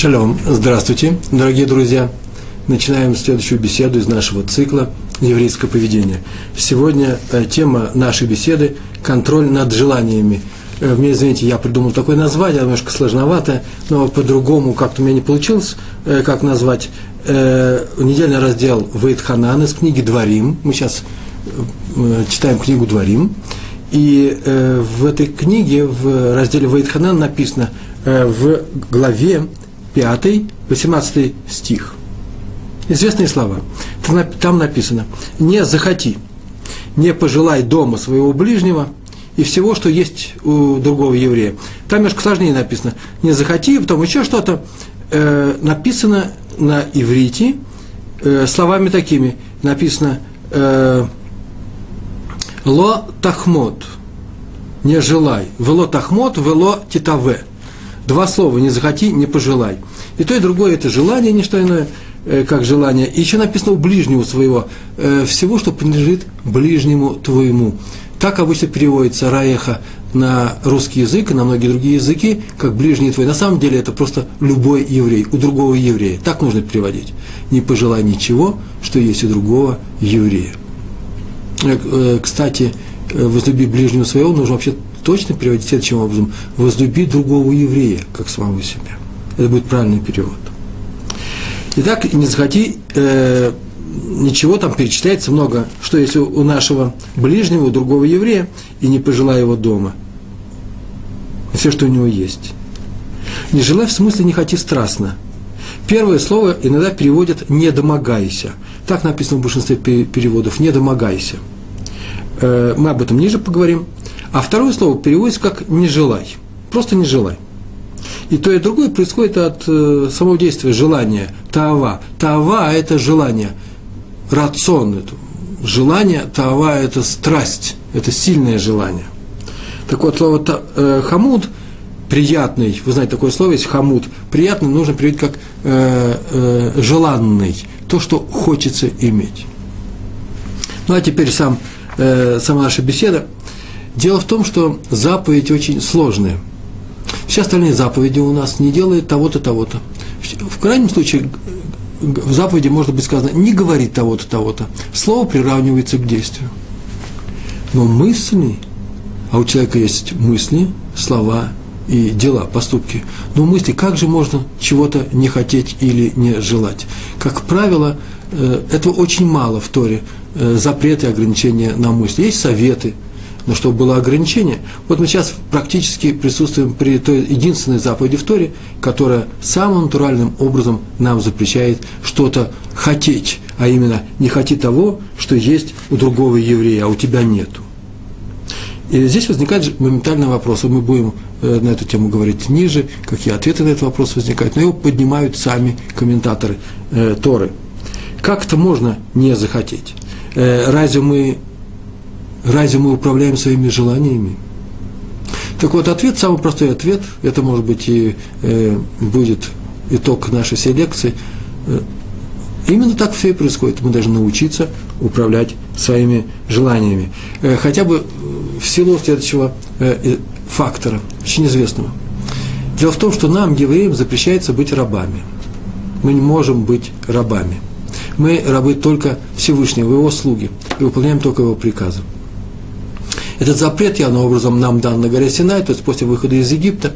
Шалом, здравствуйте, дорогие друзья. Начинаем следующую беседу из нашего цикла «Еврейское поведение». Сегодня э, тема нашей беседы – контроль над желаниями. Э, мне, извините, я придумал такое название, немножко сложновато, но по-другому как-то у меня не получилось, э, как назвать. Недельный раздел Вейтханан из книги «Дворим». Мы сейчас читаем книгу «Дворим». И в этой книге, в разделе Вейтханан написано в главе 5, 18 стих. Известные слова. Там написано «Не захоти, не пожелай дома своего ближнего и всего, что есть у другого еврея». Там немножко сложнее написано «Не захоти», потом еще что-то. Э, написано на иврите э, словами такими. Написано э, «Ло тахмот» – «Не желай». «Вело тахмот», «Вело титаве». Два слова «не захоти», «не пожелай». И то, и другое – это желание, не что иное, э, как желание. И еще написано у ближнего своего, э, всего, что принадлежит ближнему твоему. Так обычно переводится раеха на русский язык и на многие другие языки, как ближний твой. На самом деле это просто любой еврей, у другого еврея. Так нужно переводить. Не пожелай ничего, что есть у другого еврея. Э, кстати, возлюби ближнего своего нужно вообще точно переводить следующим образом. Возлюби другого еврея, как самого себя. Это будет правильный перевод. Итак, не захоти, э, ничего там перечисляется много, что если у нашего ближнего, у другого еврея, и не пожелай его дома. Все, что у него есть. Не желай в смысле не хоти страстно. Первое слово иногда переводят «не домогайся». Так написано в большинстве переводов «не домогайся». Э, мы об этом ниже поговорим. А второе слово переводится как «не желай». Просто не желай. И то, и другое происходит от э, самого действия, желания, таава. Таава – это желание, рацион – это желание, таава – это страсть, это сильное желание. Так вот, слово та, э, хамуд – приятный, вы знаете, такое слово есть хамуд, приятный нужно переводить как э, э, желанный, то, что хочется иметь. Ну, а теперь сам, э, сама наша беседа. Дело в том, что заповедь очень сложная – все остальные заповеди у нас не делает того-то, того-то. В крайнем случае, в заповеди может быть сказано, не говори того-то, того-то. Слово приравнивается к действию. Но мысли, а у человека есть мысли, слова и дела, поступки. Но мысли, как же можно чего-то не хотеть или не желать? Как правило, э, этого очень мало в Торе, э, запреты и ограничения на мысли. Есть советы, но чтобы было ограничение. Вот мы сейчас практически присутствуем при той единственной заповеди в Торе, которая самым натуральным образом нам запрещает что-то хотеть, а именно не хоти того, что есть у другого еврея, а у тебя нету. И здесь возникает моментальный вопрос, и мы будем э, на эту тему говорить ниже, какие ответы на этот вопрос возникают, но его поднимают сами комментаторы э, Торы. Как это можно не захотеть? Э, разве мы Разве мы управляем своими желаниями? Так вот, ответ, самый простой ответ, это, может быть, и э, будет итог нашей всей лекции. Э, именно так все и происходит. Мы должны научиться управлять своими желаниями. Э, хотя бы в силу следующего э, э, фактора, очень известного. Дело в том, что нам, евреям, запрещается быть рабами. Мы не можем быть рабами. Мы рабы только Всевышнего, его слуги, и выполняем только его приказы. Этот запрет явным образом нам дан на горе Синай, то есть после выхода из Египта,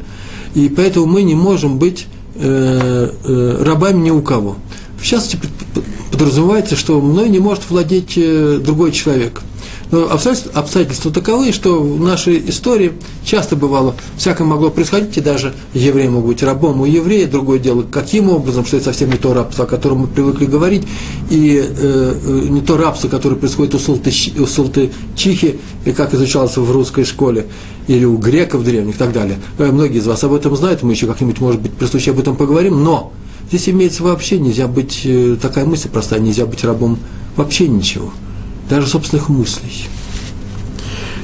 и поэтому мы не можем быть э, э, рабами ни у кого. В частности, подразумевается, что мной не может владеть э, другой человек – но обстоятельства, обстоятельства таковы, что в нашей истории часто бывало, всякое могло происходить, и даже еврей мог быть рабом у еврея, другое дело, каким образом, что это совсем не то рабство, о котором мы привыкли говорить, и э, э, не то рабство, которое происходит у, султы, у султычихи, и как изучалось в русской школе, или у греков древних и так далее. Э, многие из вас об этом знают, мы еще как-нибудь, может быть, при случае об этом поговорим, но здесь имеется вообще, нельзя быть, э, такая мысль простая, нельзя быть рабом вообще ничего – даже собственных мыслей.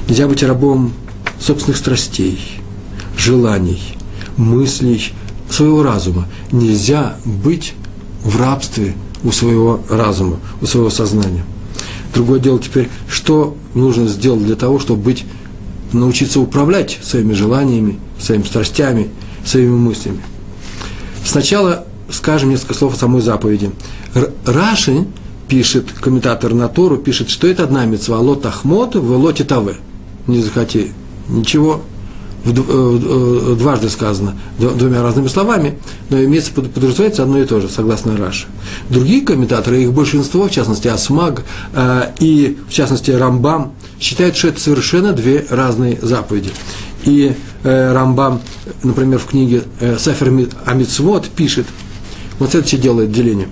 Нельзя быть рабом собственных страстей, желаний, мыслей, своего разума. Нельзя быть в рабстве у своего разума, у своего сознания. Другое дело теперь, что нужно сделать для того, чтобы быть, научиться управлять своими желаниями, своими страстями, своими мыслями. Сначала скажем несколько слов о самой заповеди. Раши пишет, комментатор на Тору пишет, что это одна мецва, лот ахмот, в лоте таве. Не захоти ничего, э, э, дважды сказано двумя разными словами, но имеется подразумевается одно и то же, согласно Раши. Другие комментаторы, их большинство, в частности Асмаг э, и, в частности, Рамбам, считают, что это совершенно две разные заповеди. И Рамбам, например, в книге Сафер Амитсвот пишет, вот следующее делает деление.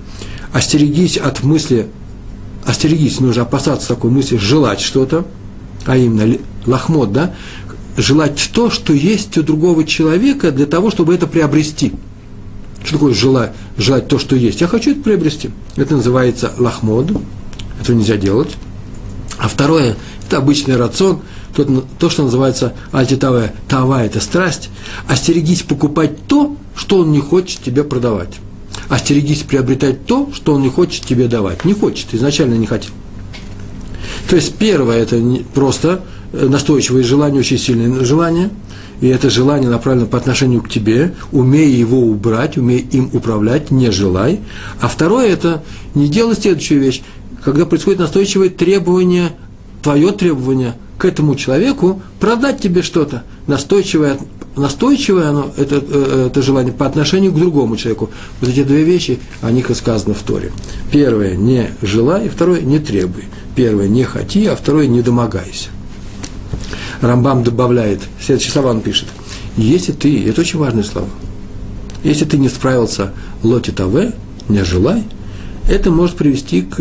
Остерегись от мысли, остерегись, нужно опасаться такой мысли, желать что-то, а именно лохмот, да, желать то, что есть у другого человека для того, чтобы это приобрести. Что такое желать, желать то, что есть? Я хочу это приобрести. Это называется лахмод. Это нельзя делать. А второе, это обычный рацион, то, то что называется альтитавая. Тава – это страсть. Остерегись покупать то, что он не хочет тебе продавать. Остерегись приобретать то, что он не хочет тебе давать. Не хочет, изначально не хотел. То есть первое – это просто Э, настойчивое желание, очень сильное желание, и это желание направлено по отношению к тебе, умей его убрать, умей им управлять, не желай. А второе – это не делай следующую вещь, когда происходит настойчивое требование, твое требование к этому человеку продать тебе что-то, настойчивое, настойчивое оно, это, э, это желание по отношению к другому человеку. Вот эти две вещи, о них и сказано в Торе. Первое – не желай, второе – не требуй. Первое – не хоти, а второе – не домогайся. Рамбам добавляет, следующие слова он пишет. Если ты, это очень важные слова, если ты не справился лоти таве, не желай, это может привести к,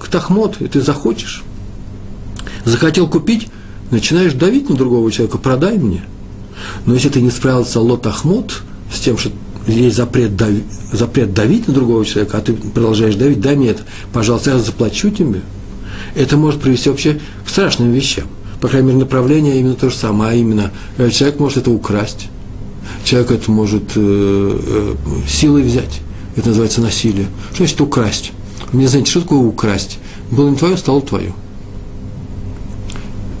к тахмот, и ты захочешь. Захотел купить, начинаешь давить на другого человека, продай мне. Но если ты не справился лот ахмот с тем, что есть запрет, дави, запрет давить на другого человека, а ты продолжаешь давить, дай мне это, пожалуйста, я заплачу тебе, это может привести вообще к страшным вещам по крайней мере, направление именно то же самое, а именно э, человек может это украсть, человек это может э, э, силой взять, это называется насилие. Что значит украсть? Мне знаете, что такое украсть? Было не твое, стало твое.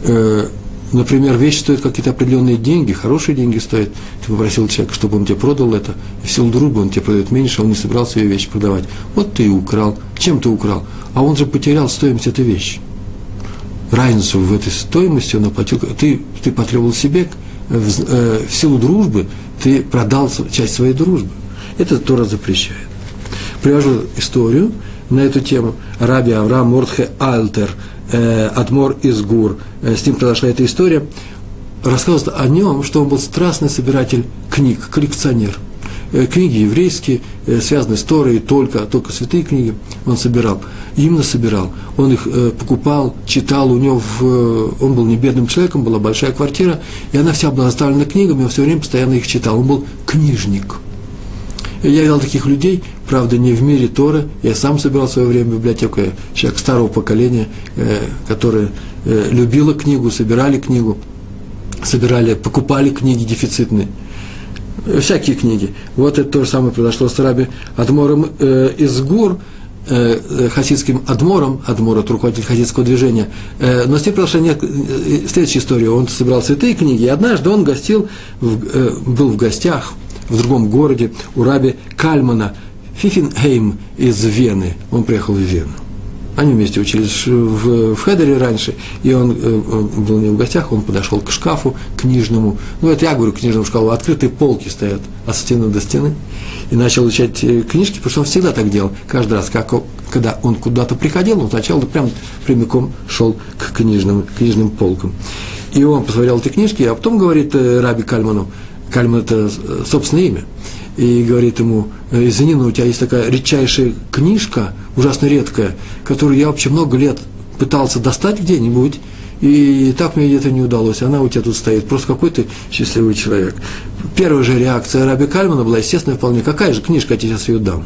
Э, например, вещь стоит какие-то определенные деньги, хорошие деньги стоят. Ты попросил человека, чтобы он тебе продал это, и в силу дружбы он тебе продает меньше, а он не собирался ее вещь продавать. Вот ты и украл. Чем ты украл? А он же потерял стоимость этой вещи разницу в этой стоимости он оплатил. Ты, ты потребовал себе в, э, в силу дружбы, ты продал часть своей дружбы. Это Тора запрещает. Привожу историю на эту тему. Раби Авраам Мордхе Альтер, э, Адмор из Гур, э, с ним произошла эта история, рассказывает о нем, что он был страстный собиратель книг, коллекционер. Э, книги еврейские, э, связанные с Торой, только, только святые книги он собирал именно собирал. Он их э, покупал, читал, у него в, он был не бедным человеком, была большая квартира, и она вся была заставлена книгами, он все время постоянно их читал. Он был книжник. Я видел таких людей, правда, не в мире Торы, я сам собирал в свое время библиотеку, я человек старого поколения, э, которое э, книгу, собирали книгу, собирали, покупали книги дефицитные. Всякие книги. Вот это то же самое произошло с Раби Адмором э, из Гур, Э, э, хасидским адмором, адмор это руководитель хасидского движения, э, но с ним произошла нет, следующая история. Он собирал святые книги, и однажды он гостил, был в гостях в другом городе у раби Кальмана Фифенхейм из Вены. Он приехал в Вену. Они вместе учились в, в Хедере раньше, и он э, был не в гостях, он подошел к шкафу книжному. Ну, это я говорю, книжному шкафу, открытые полки стоят от стены до стены. И начал изучать э, книжки, потому что он всегда так делал. Каждый раз, как, когда он куда-то приходил, он сначала прям прямиком шел к книжным, книжным полкам. И он посмотрел эти книжки, а потом говорит э, Раби Кальману, Кальман – это собственное имя, и говорит ему, извини, но у тебя есть такая редчайшая книжка, ужасно редкая, которую я вообще много лет пытался достать где-нибудь, и так мне это не удалось. Она у тебя тут стоит. Просто какой ты счастливый человек. Первая же реакция Раби Кальмана была, естественно, вполне, какая же книжка, я тебе сейчас ее дам.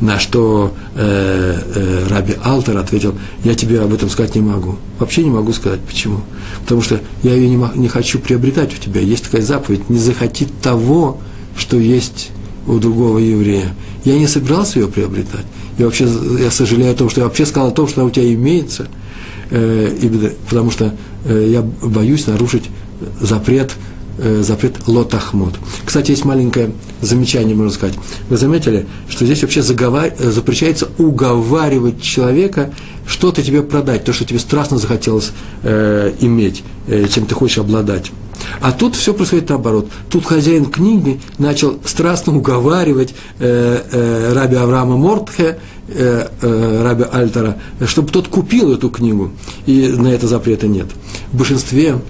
На что э, э, Раби Алтер ответил, я тебе об этом сказать не могу. Вообще не могу сказать. Почему? Потому что я ее не, не хочу приобретать у тебя. Есть такая заповедь, не захоти того, что есть у другого еврея. Я не собирался ее приобретать. Я вообще я сожалею о том, что я вообще сказал о том, что у тебя имеется, э, именно, потому что э, я боюсь нарушить запрет э, запрет лотахмот. Кстати, есть маленькое замечание, можно сказать. Вы заметили, что здесь вообще заговар... запрещается уговаривать человека что-то тебе продать, то, что тебе страстно захотелось э, иметь, э, чем ты хочешь обладать. А тут все происходит наоборот. Тут хозяин книги начал страстно уговаривать э, э, раби Авраама Мортхе, э, э, раби Альтера, чтобы тот купил эту книгу. И на это запрета нет. В большинстве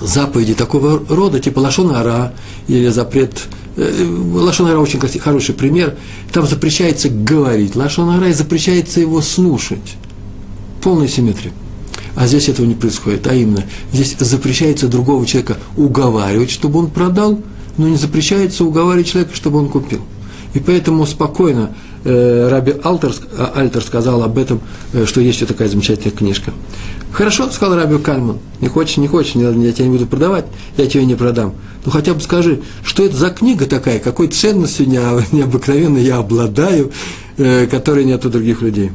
заповедей такого рода, типа Лашона Ара или запрет э, Лашон Ара очень хороший пример. Там запрещается говорить Лашон Ара и запрещается его слушать. Полная симметрия. А здесь этого не происходит, а именно, здесь запрещается другого человека уговаривать, чтобы он продал, но не запрещается уговаривать человека, чтобы он купил. И поэтому спокойно э, Раби Алтер, а, Альтер сказал об этом, э, что есть вот такая замечательная книжка. Хорошо, сказал Раби Кальман, не хочешь, не хочешь, я тебя не буду продавать, я тебе не продам. Ну хотя бы скажи, что это за книга такая, какой ценностью необыкновенной я обладаю, э, которой нет у других людей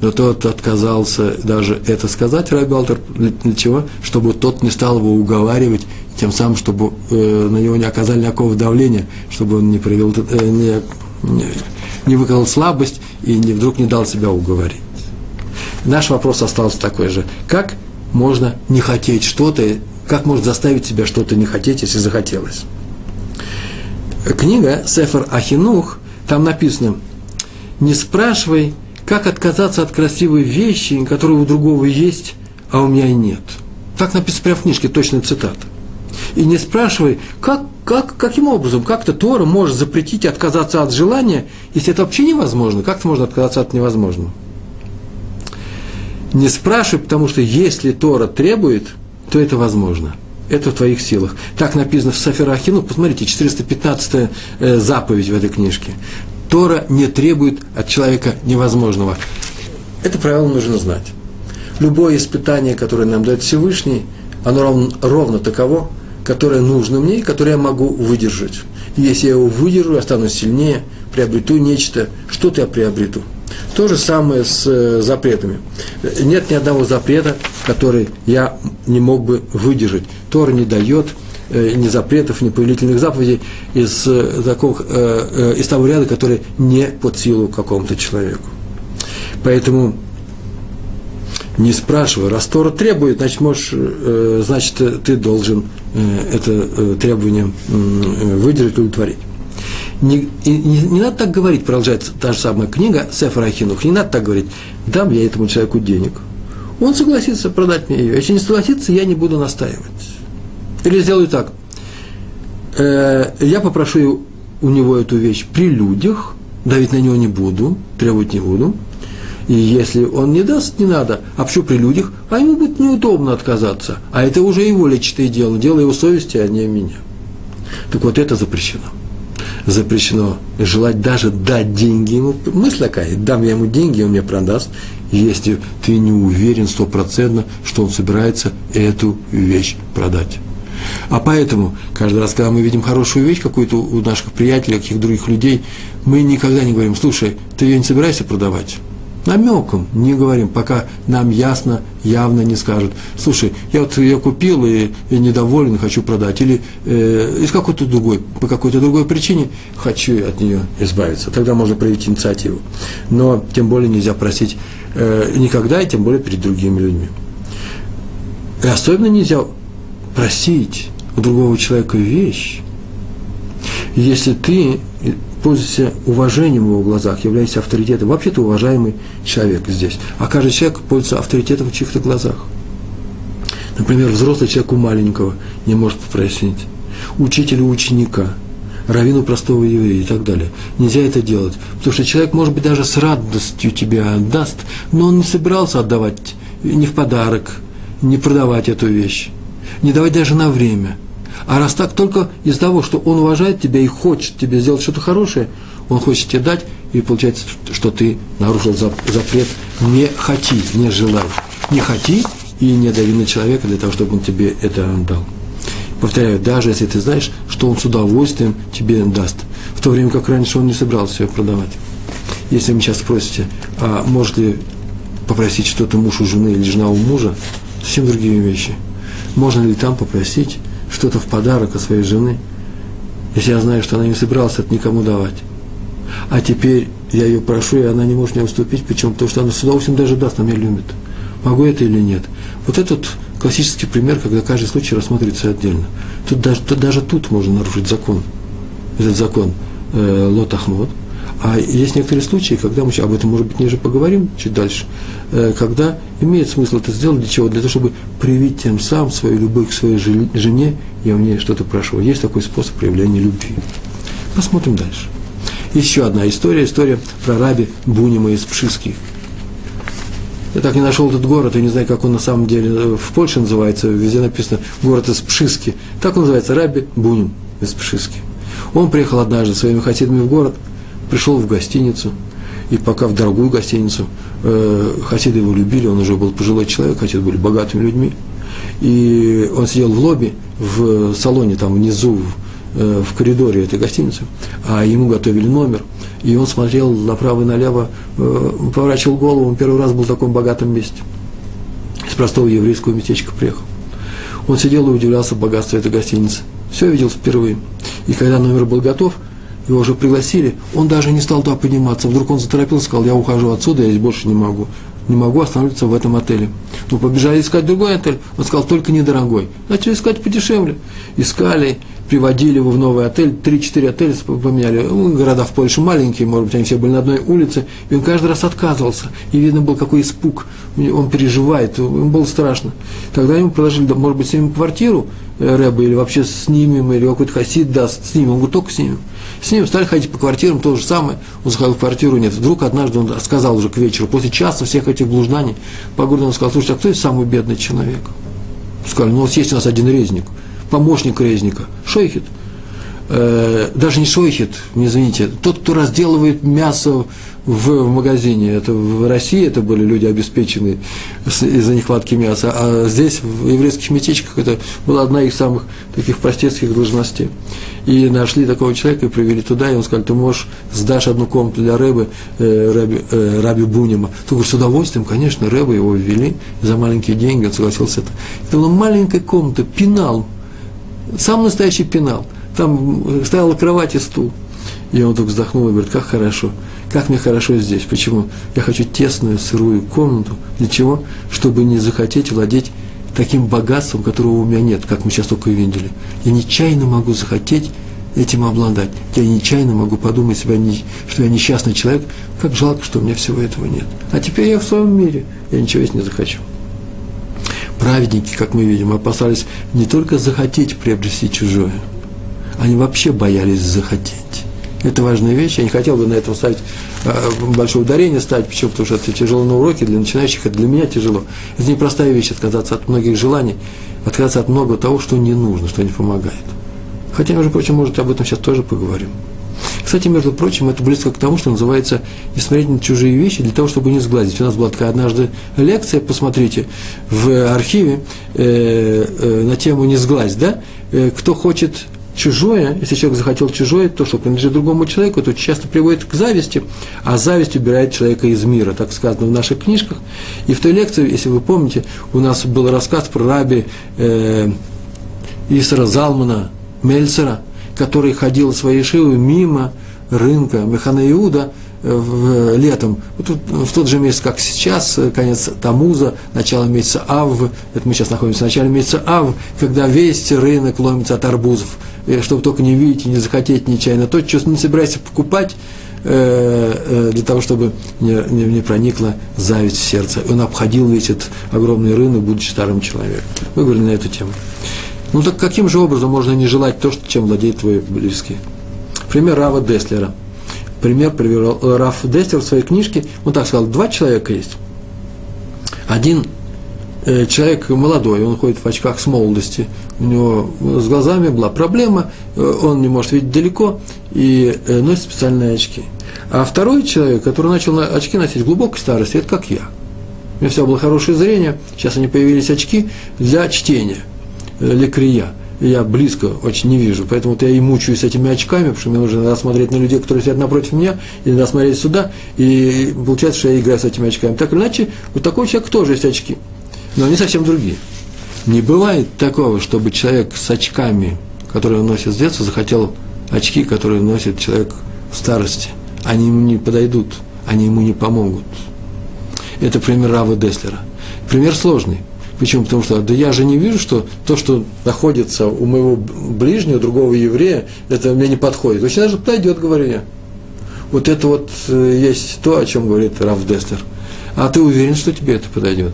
но тот отказался даже это сказать, Раби Алтер, для чего? Чтобы тот не стал его уговаривать, тем самым, чтобы э, на него не оказали никакого давления, чтобы он не привел, э, не, не, не выказал слабость и не, вдруг не дал себя уговорить. Наш вопрос остался такой же. Как можно не хотеть что-то, как можно заставить себя что-то не хотеть, если захотелось? Книга Сефер Ахинух, там написано, не спрашивай, как отказаться от красивой вещи, которая у другого есть, а у меня нет. Так написано прямо в книжке, точная цитата. И не спрашивай, как, как, каким образом, как-то Тора может запретить отказаться от желания, если это вообще невозможно. Как-то можно отказаться от невозможного. Не спрашивай, потому что если Тора требует, то это возможно. Это в твоих силах. Так написано в Сафирахину. Посмотрите, 415 э, заповедь в этой книжке. Тора не требует от человека невозможного. Это правило нужно знать. Любое испытание, которое нам дает Всевышний, оно ровно, ровно таково, которое нужно мне которое я могу выдержать. И если я его выдержу, я стану сильнее, приобрету нечто, что-то я приобрету. То же самое с э, запретами. Нет ни одного запрета, который я не мог бы выдержать. Тора не дает ни запретов, ни повелительных заповедей из, э, такого, э, из того ряда, который не под силу какому-то человеку. Поэтому не спрашивай, раз Тора требует, значит, можешь, значит, ты должен это требование выдержать, удовлетворить. Не, не, не надо так говорить, продолжает та же самая книга Сефара Ахинух, не надо так говорить, дам я этому человеку денег, он согласится продать мне ее, если не согласится, я не буду настаивать. Или сделаю так. Э, я попрошу у него эту вещь при людях, давить на него не буду, требовать не буду. И если он не даст, не надо, а почему при людях, а ему будет неудобно отказаться. А это уже его личное дело, дело его совести, а не меня. Так вот это запрещено. Запрещено желать даже дать деньги ему. Мысль такая, дам я ему деньги, он мне продаст, если ты не уверен стопроцентно, что он собирается эту вещь продать. А поэтому, каждый раз, когда мы видим хорошую вещь какую-то у наших приятелей, каких-то других людей, мы никогда не говорим, слушай, ты ее не собираешься продавать? Намеком не говорим, пока нам ясно, явно не скажут. Слушай, я вот ее купил и, и недоволен, хочу продать. Или э, из какой-то другой, по какой-то другой причине хочу от нее избавиться. Тогда можно проявить инициативу. Но тем более нельзя просить э, никогда, и тем более перед другими людьми. И особенно нельзя просить у другого человека вещь, если ты пользуешься уважением в его глазах, являешься авторитетом, вообще ты уважаемый человек здесь, а каждый человек пользуется авторитетом в чьих-то глазах. Например, взрослый человек у маленького не может попросить, учителю ученика, раввину простого еврея и так далее. Нельзя это делать, потому что человек, может быть, даже с радостью тебя отдаст, но он не собирался отдавать не в подарок, не продавать эту вещь не давать даже на время. А раз так, только из-за того, что он уважает тебя и хочет тебе сделать что-то хорошее, он хочет тебе дать, и получается, что ты нарушил запрет «не хоти, не желай». Не хоти и не дави на человека для того, чтобы он тебе это дал. Повторяю, даже если ты знаешь, что он с удовольствием тебе даст, в то время как раньше он не собирался ее продавать. Если вы сейчас спросите, а может ли попросить что-то муж у жены или жена у мужа, совсем другие вещи – можно ли там попросить что-то в подарок от своей жены, если я знаю, что она не собиралась это никому давать, а теперь я ее прошу, и она не может мне уступить, почему? Потому что она с удовольствием даже даст, она меня любит. Могу это или нет? Вот этот классический пример, когда каждый случай рассматривается отдельно. Тут даже, тут, даже тут можно нарушить закон. Этот закон э, Лотахмот. А есть некоторые случаи, когда мы об этом, может быть, ниже поговорим, чуть дальше, э, когда имеет смысл это сделать для чего? Для того, чтобы привить тем самым свою любовь к своей жене, я у нее что-то прошу. Есть такой способ проявления любви. Посмотрим дальше. Еще одна история, история про раби Бунима из Пшиски. Я так не нашел этот город, я не знаю, как он на самом деле в Польше называется, везде написано город из Пшиски. Так он называется, Раби Бунин из Пшиски. Он приехал однажды своими хасидами в город, пришел в гостиницу, и пока в дорогую гостиницу, э, хасиды его любили, он уже был пожилой человек, хасиды были богатыми людьми, и он сидел в лобби, в салоне там внизу, Э, в коридоре этой гостиницы, а ему готовили номер, и он смотрел направо и налево, э, поворачивал голову, он первый раз был в таком богатом месте. Из простого еврейского местечка приехал. Он сидел и удивлялся богатству этой гостиницы. Все видел впервые. И когда номер был готов, его уже пригласили, он даже не стал туда подниматься. Вдруг он заторопился, сказал, я ухожу отсюда, я здесь больше не могу. Не могу останавливаться в этом отеле. Ну, побежали искать другой отель. Он сказал, только недорогой. Начали искать подешевле. Искали, приводили его в новый отель, 3-4 отеля поменяли. Ну, города в Польше маленькие, может быть, они все были на одной улице, и он каждый раз отказывался. И видно был, какой испуг, он переживает, ему было страшно. Тогда ему предложили, может быть, снимем квартиру э, Рэба, или вообще снимем, или какой-то хасид даст, снимем. Он говорит, только снимем. С ним стали ходить по квартирам, то же самое. Он заходил в квартиру, нет. Вдруг однажды он сказал уже к вечеру, после часа всех этих блужданий, по городу он сказал, слушайте, а кто самый бедный человек? Сказали, ну вот есть у нас один резник – помощник резника, шойхет. Э, даже не шойхет, не извините, тот, кто разделывает мясо в, магазине. Это в России это были люди обеспеченные из-за нехватки мяса, а здесь, в еврейских местечках, это была одна из самых таких простецких должностей. И нашли такого человека и привели туда, и он сказал, ты можешь, сдашь одну комнату для Рэбы, э, Раби, э, Раби Бунима. Ты говоришь, с удовольствием, конечно, Рэбы его ввели за маленькие деньги, он согласился это. Это была маленькая комната, пенал, сам настоящий пенал. Там стояла кровать и стул. И он вдруг вздохнул и говорит, как хорошо, как мне хорошо здесь. Почему? Я хочу тесную, сырую комнату. Для чего? Чтобы не захотеть владеть таким богатством, которого у меня нет, как мы сейчас только видели. Я нечаянно могу захотеть этим обладать. Я нечаянно могу подумать себя, что я несчастный человек, как жалко, что у меня всего этого нет. А теперь я в своем мире, я ничего есть не захочу праведники, как мы видим, опасались не только захотеть приобрести чужое, они вообще боялись захотеть. Это важная вещь, я не хотел бы на этом ставить э, большое ударение ставить, почему? Потому что это тяжело на уроке, для начинающих это для меня тяжело. Это непростая вещь, отказаться от многих желаний, отказаться от многого того, что не нужно, что не помогает. Хотя, между прочим, может, об этом сейчас тоже поговорим. Кстати, между прочим, это близко к тому, что называется не смотреть на чужие вещи для того, чтобы не сглазить. У нас была такая однажды лекция, посмотрите, в архиве э, э, на тему «Не сглазь», да? Э, кто хочет чужое, если человек захотел чужое, то, что принадлежит другому человеку, то часто приводит к зависти, а зависть убирает человека из мира, так сказано в наших книжках. И в той лекции, если вы помните, у нас был рассказ про раби э, Исра Залмана Мельцера – который ходил своей шивы мимо рынка Механа Иуда э, в, летом, вот в тот же месяц, как сейчас, э, конец Тамуза, начало месяца Ав, это мы сейчас находимся в начале месяца Ав, когда весь рынок ломится от арбузов, чтобы только не видеть и не захотеть нечаянно, то, что не собираешься покупать, э, для того, чтобы не, не, не проникла зависть в сердце. Он обходил весь этот огромный рынок, будучи старым человеком. Мы говорили на эту тему. Ну так каким же образом можно не желать то, что, чем владеет твой близкий? Пример Рава Деслера. Пример привел Раф Деслер в своей книжке. Он так сказал, два человека есть. Один э, человек молодой, он ходит в очках с молодости, у него с глазами была проблема, э, он не может видеть далеко и э, носит специальные очки. А второй человек, который начал очки носить в глубокой старости, это как я. У меня всегда было хорошее зрение, сейчас они появились очки для чтения лекрия. Я близко очень не вижу, поэтому я и мучаюсь этими очками, потому что мне нужно смотреть на людей, которые сидят напротив меня, и иногда смотреть сюда, и получается, что я играю с этими очками. Так или иначе, у такого человека тоже есть очки, но они совсем другие. Не бывает такого, чтобы человек с очками, которые он носит с детства, захотел очки, которые носит человек в старости. Они ему не подойдут, они ему не помогут. Это пример Рава Деслера. Пример сложный. Почему? Потому что да я же не вижу, что то, что находится у моего ближнего, другого еврея, это мне не подходит. Очень даже подойдет, говорю я. Вот это вот э, есть то, о чем говорит Раф Деслер. А ты уверен, что тебе это подойдет?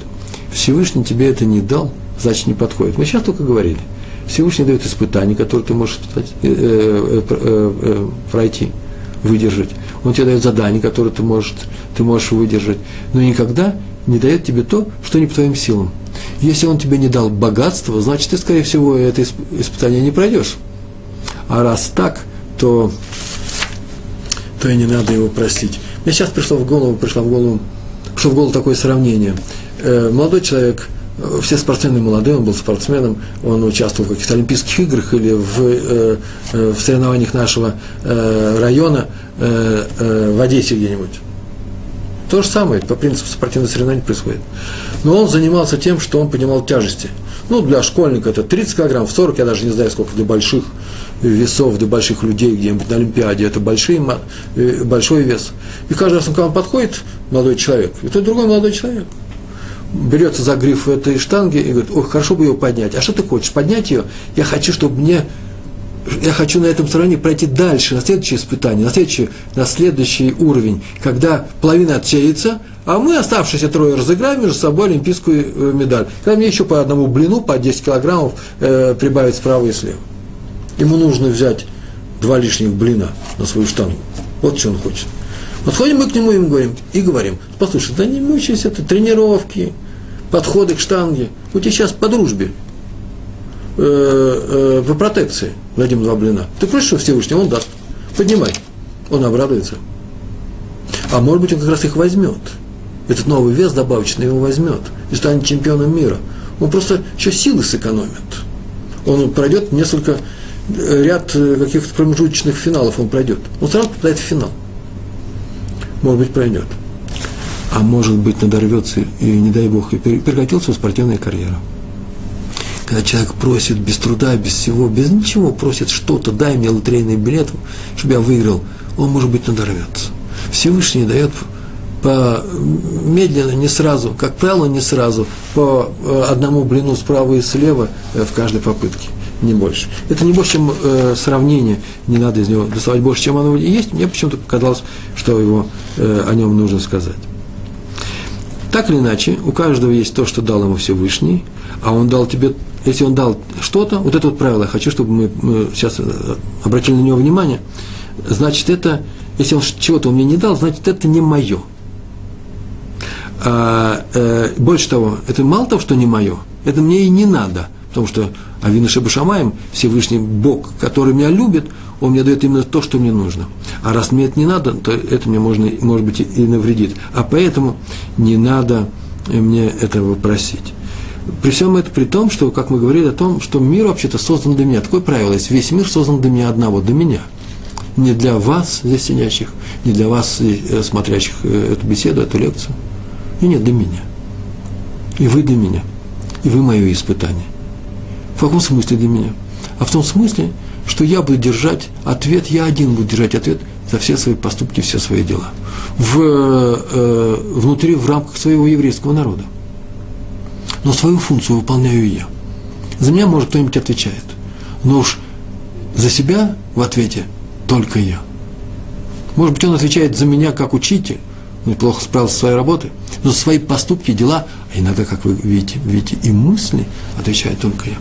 Всевышний тебе это не дал, значит не подходит. Мы сейчас только говорили. Всевышний дает испытания, которые ты можешь э, э, э, пройти, выдержать. Он тебе дает задания, которые ты можешь, ты можешь выдержать. Но никогда не дает тебе то, что не по твоим силам. Если он тебе не дал богатство, значит, ты, скорее всего, это испытание не пройдешь. А раз так, то, то и не надо его простить. Мне сейчас пришло в голову, пришло в голову, пришло в голову такое сравнение. Э, молодой человек, э, все спортсмены молодые, он был спортсменом, он участвовал в каких-то Олимпийских играх или в, э, в соревнованиях нашего района в Одессе где-нибудь. То же самое, по принципу спортивного соревнования происходит. Но он занимался тем, что он поднимал тяжести. Ну, для школьника это 30 килограмм, 40, я даже не знаю, сколько для больших весов, для больших людей где-нибудь на Олимпиаде, это большой, э, большой вес. И каждый раз, когда он подходит, молодой человек, это другой молодой человек, берется за гриф этой штанги и говорит, ой, хорошо бы ее поднять. А что ты хочешь? Поднять ее? Я хочу, чтобы мне я хочу на этом сравнении пройти дальше, на следующее испытание, на следующий, на следующий уровень, когда половина отсеется, а мы, оставшиеся трое, разыграем между собой олимпийскую э, медаль. Когда мне еще по одному блину, по 10 килограммов э, прибавить справа и слева. Ему нужно взять два лишних блина на свою штангу. Вот что он хочет. Подходим мы к нему и говорим, и говорим, послушай, да не мучайся, это тренировки, подходы к штанге. У тебя сейчас по дружбе э, э, по протекции дадим два блина. Ты просишь что Всевышний, он даст. Поднимай. Он обрадуется. А может быть, он как раз их возьмет. Этот новый вес добавочный его возьмет и станет чемпионом мира. Он просто еще силы сэкономит. Он пройдет несколько, э, ряд э, каких-то промежуточных финалов он пройдет. Он сразу попадает в финал. Может быть, пройдет. А может быть, надорвется и, не дай бог, и прекратил свою спортивную карьеру когда человек просит без труда, без всего, без ничего, просит что-то, дай мне лотерейный билет, чтобы я выиграл, он, может быть, надорвется. Всевышний дает по медленно, не сразу, как правило, не сразу, по э, одному блину справа и слева э, в каждой попытке, не больше. Это не больше, чем э, сравнение, не надо из него доставать больше, чем оно есть. Мне почему-то показалось, что его, э, о нем нужно сказать. Так или иначе, у каждого есть то, что дал ему Всевышний, а он дал тебе если он дал что-то, вот это вот правило, я хочу, чтобы мы, мы сейчас э, обратили на него внимание, значит, это, если он чего-то мне не дал, значит, это не мое. А, э, больше того, это мало того, что не мое, это мне и не надо, потому что Авина Шабашамаем, Всевышний Бог, который меня любит, он мне дает именно то, что мне нужно. А раз мне это не надо, то это мне можно, может быть и навредит. А поэтому не надо мне этого просить. При всем этом при том, что, как мы говорили о том, что мир вообще-то создан для меня. Такое правило есть. Весь мир создан для меня одного, для меня. Не для вас, здесь сидящих, не для вас, э, смотрящих э, эту беседу, эту лекцию. И нет, для меня. И вы для меня. И вы мое испытание. В каком смысле для меня? А в том смысле, что я буду держать ответ, я один буду держать ответ за все свои поступки, все свои дела. В, э, внутри, в рамках своего еврейского народа но свою функцию выполняю я. За меня, может, кто-нибудь отвечает. Но уж за себя в ответе только я. Может быть, он отвечает за меня как учитель, неплохо справился со своей работой, но за свои поступки, дела, иногда, как вы видите, видите, и мысли отвечает только я.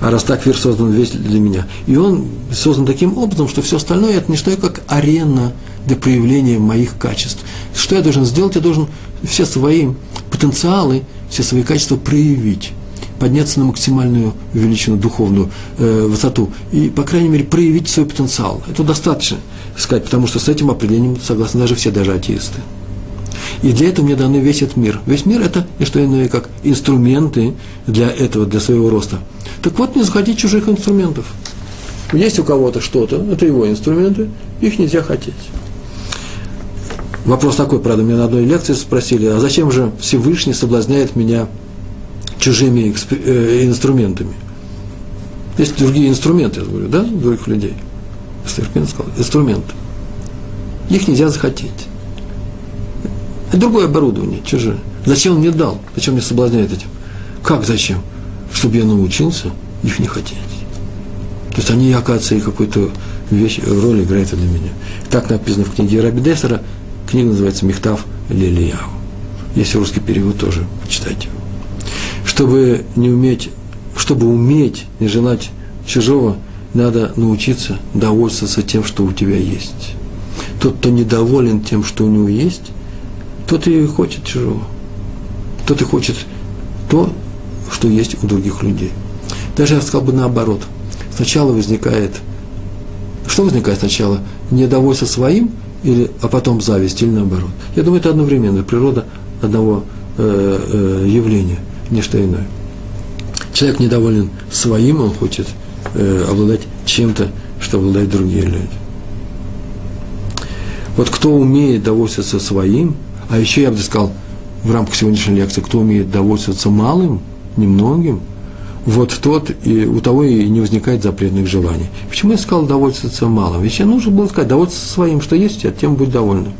А раз так мир создан весь для меня. И он создан таким образом, что все остальное это не что как арена для проявления моих качеств. Что я должен сделать? Я должен все свои потенциалы все свои качества проявить, подняться на максимальную величину, духовную э, высоту и, по крайней мере, проявить свой потенциал. Это достаточно сказать, потому что с этим определением согласны даже все, даже атеисты. И для этого мне даны весь этот мир. Весь мир – это не что иное, как инструменты для этого, для своего роста. Так вот, не заходить чужих инструментов. Есть у кого-то что-то, это его инструменты, их нельзя хотеть. Вопрос такой, правда, меня на одной лекции спросили, а зачем же Всевышний соблазняет меня чужими э, инструментами. Есть другие инструменты, я говорю, да, других людей. Инструмент сказал, инструмент. Их нельзя захотеть. Другое оборудование, чужое. Зачем он мне дал? Зачем мне соблазняет этим? Как зачем? Чтобы я научился их не хотеть. То есть они, оказывается, и какую-то вещь, роль играют для меня. Так написано в книге Раби Дессера. Книга называется «Мехтав Лилияу». Есть русский перевод тоже, почитайте. Чтобы не уметь, чтобы уметь не желать чужого, надо научиться довольствоваться тем, что у тебя есть. Тот, кто недоволен тем, что у него есть, тот и хочет чужого. Тот и хочет то, что есть у других людей. Даже я сказал бы наоборот. Сначала возникает, что возникает сначала? Недовольство своим, или, а потом зависть, или наоборот. Я думаю, это одновременно, природа одного э, э, явления, не что иное. Человек недоволен своим, он хочет э, обладать чем-то, что обладают другие люди. Вот кто умеет довольствоваться своим, а еще я бы сказал, в рамках сегодняшней лекции, кто умеет довольствоваться малым, немногим, вот тот, и у того и не возникает запретных желаний. Почему я сказал довольствоваться малым? Ведь я нужно было сказать, довольствоваться своим, что есть тебя, тем будь довольным.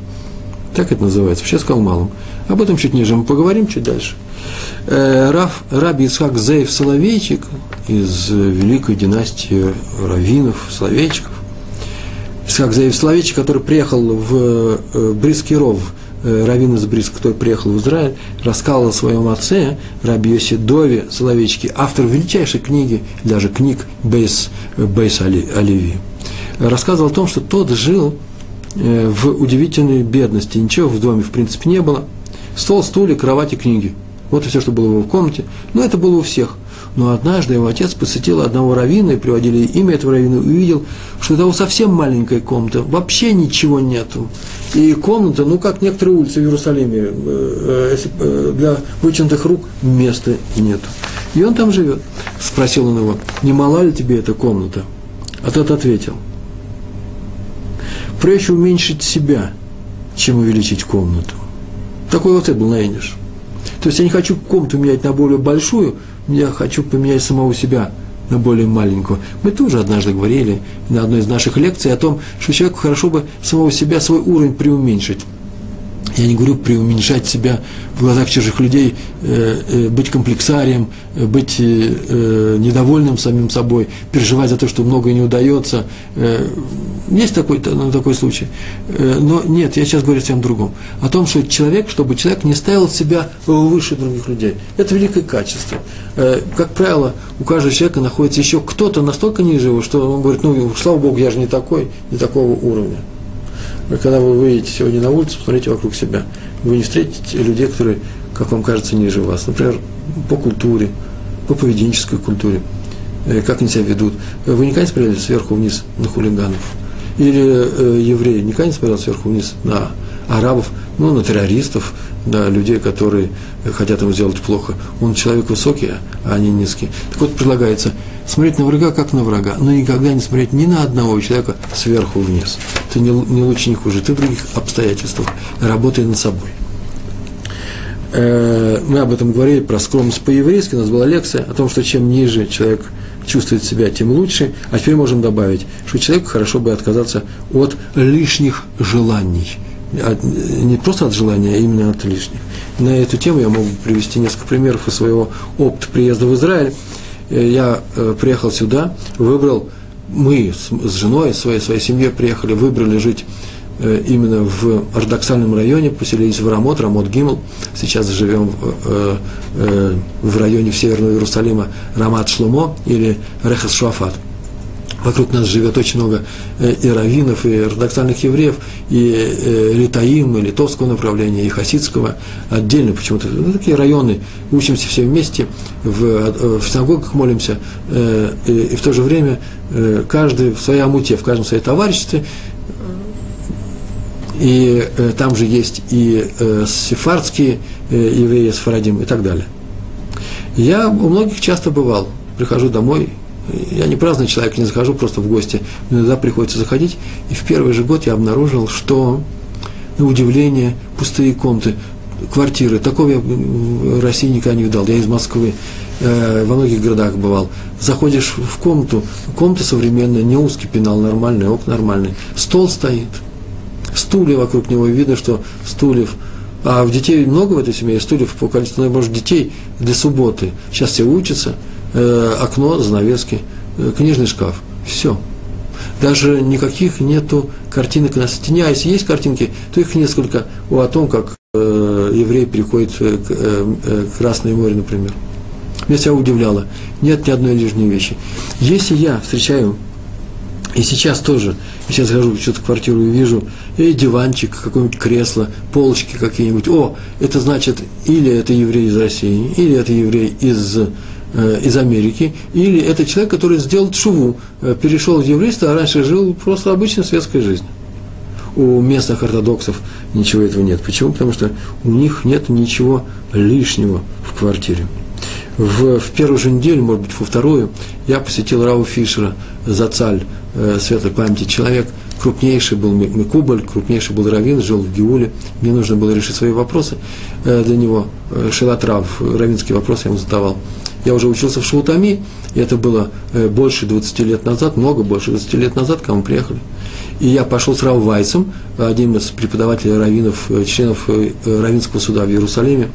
Так это называется. Вообще сказал малым. Об этом чуть ниже мы поговорим, чуть дальше. Э, Раф, Раби Исхак Зеев Соловейчик из великой династии раввинов, Соловейчиков. Исхак Зеев Соловейчик, который приехал в э, Брисский ров – Э, Равин из Брис, который приехал в Израиль, рассказал о своем отце, Раби Йоси Дови Соловейчике, автор величайшей книги, даже книг Бейс, Бейс Оливи. Рассказывал о том, что тот жил э, в удивительной бедности, ничего в доме в принципе не было. Стол, стулья, кровати, книги. Вот и все, что было в его комнате. Но это было у всех. Но однажды его отец посетил одного раввина, и приводили имя этого раввина, и увидел, что у того совсем маленькая комната, вообще ничего нету. И комната, ну, как некоторые улицы в Иерусалиме, э, э, э, для вытянутых рук места нету. И он там живет. Спросил он его, не мала ли тебе эта комната? А тот ответил, проще уменьшить себя, чем увеличить комнату. Такой вот это был на Эйниш. То есть я не хочу комнату менять на более большую, я хочу поменять самого себя на более маленькую. Мы тоже однажды говорили на одной из наших лекций о том, что человеку хорошо бы самого себя, свой уровень преуменьшить. Я не говорю преуменьшать себя в глазах чужих людей, э, э, быть комплексарием, э, быть недовольным самим собой, переживать за то, что многое не удается. Есть такой, такой случай. Но нет, я сейчас говорю совсем другом. О том, что человек, чтобы человек не ставил себя выше других людей. Это великое качество. Как правило, у каждого человека находится еще кто-то настолько ниже его, что он говорит, ну, слава Богу, я же не такой, не такого уровня. Когда вы выйдете сегодня на улицу, посмотрите вокруг себя. Вы не встретите людей, которые, как вам кажется, ниже вас. Например, по культуре, по поведенческой культуре, э, как они себя ведут. Вы никогда не смотрели сверху вниз на хулиганов? Или э, евреи никогда не смотрел сверху вниз на арабов, ну, на террористов, на людей, которые хотят ему сделать плохо. Он человек высокий, а они низкие. Так вот, предлагается смотреть на врага, как на врага, но никогда не смотреть ни на одного человека сверху вниз. Ты не, не лучше, не хуже. Ты в других обстоятельствах. Работай над собой. Э, мы об этом говорили, про скромность по-еврейски. У нас была лекция о том, что чем ниже человек чувствует себя, тем лучше. А теперь можем добавить, что человеку хорошо бы отказаться от лишних желаний. Не просто от желания, а именно от лишних. На эту тему я могу привести несколько примеров из своего опыта приезда в Израиль. Э, я э, приехал сюда, выбрал, мы с женой, своей, своей семьей приехали, выбрали жить э, именно в ортодоксальном районе, поселились в Рамот, Рамот Гимл. Сейчас живем в, в районе в Северного Иерусалима Рамат Шломо или Рехас Шуафат. Вокруг нас живет очень много и раввинов, и ортодоксальных евреев, и литаим, и литовского направления, и хасидского отдельно почему-то. Ну, такие районы, учимся все вместе, в, в синагогах молимся, и, и в то же время каждый в своей амуте, в каждом своей товариществе, и там же есть и сефардские евреи, сфарадим и так далее. Я у многих часто бывал, прихожу домой, я не праздный человек, не захожу просто в гости, но иногда приходится заходить. И в первый же год я обнаружил, что, на удивление, пустые комнаты. квартиры. Такого я в России никогда не видал. Я из Москвы э, во многих городах бывал. Заходишь в комнату, комната современная, не узкий пенал, нормальный, окна нормальные. Стол стоит, стулья вокруг него, видно, что стульев. А в детей много в этой семье, стульев по количеству, ну, может, детей для субботы. Сейчас все учатся, окно, занавески, э, книжный шкаф. Все. Даже никаких нету картинок на стене. А если есть картинки, то их несколько о том, как э, еврей э, к э, э, Красное море, например. Меня себя удивляло. Нет ни одной лишней вещи. Если я встречаю, и сейчас тоже, сейчас захожу в что-то квартиру и вижу, и диванчик, какое-нибудь кресло, полочки какие-нибудь, о, это значит, или это еврей из России, или это еврей из Э, из Америки, или это человек, который сделал шуву, э, перешел в еврейство, а раньше жил просто обычной светской жизнью. У местных ортодоксов ничего этого нет. Почему? Потому что у них нет ничего лишнего в квартире. В, в первую же неделю, может быть, во вторую, я посетил Рау Фишера, Зацаль, э, светлой памяти человек, крупнейший был Микубаль, крупнейший был Равин, жил в Геуле. Мне нужно было решить свои вопросы э, для него. Э, Шилат Рав, равинский вопрос я ему задавал. Я уже учился в Шаутами, и это было э, больше 20 лет назад, много больше 20 лет назад, когда мы приехали. И я пошел с Рав Вайсом, одним из преподавателей раввинов, э, членов э, Равинского суда в Иерусалиме,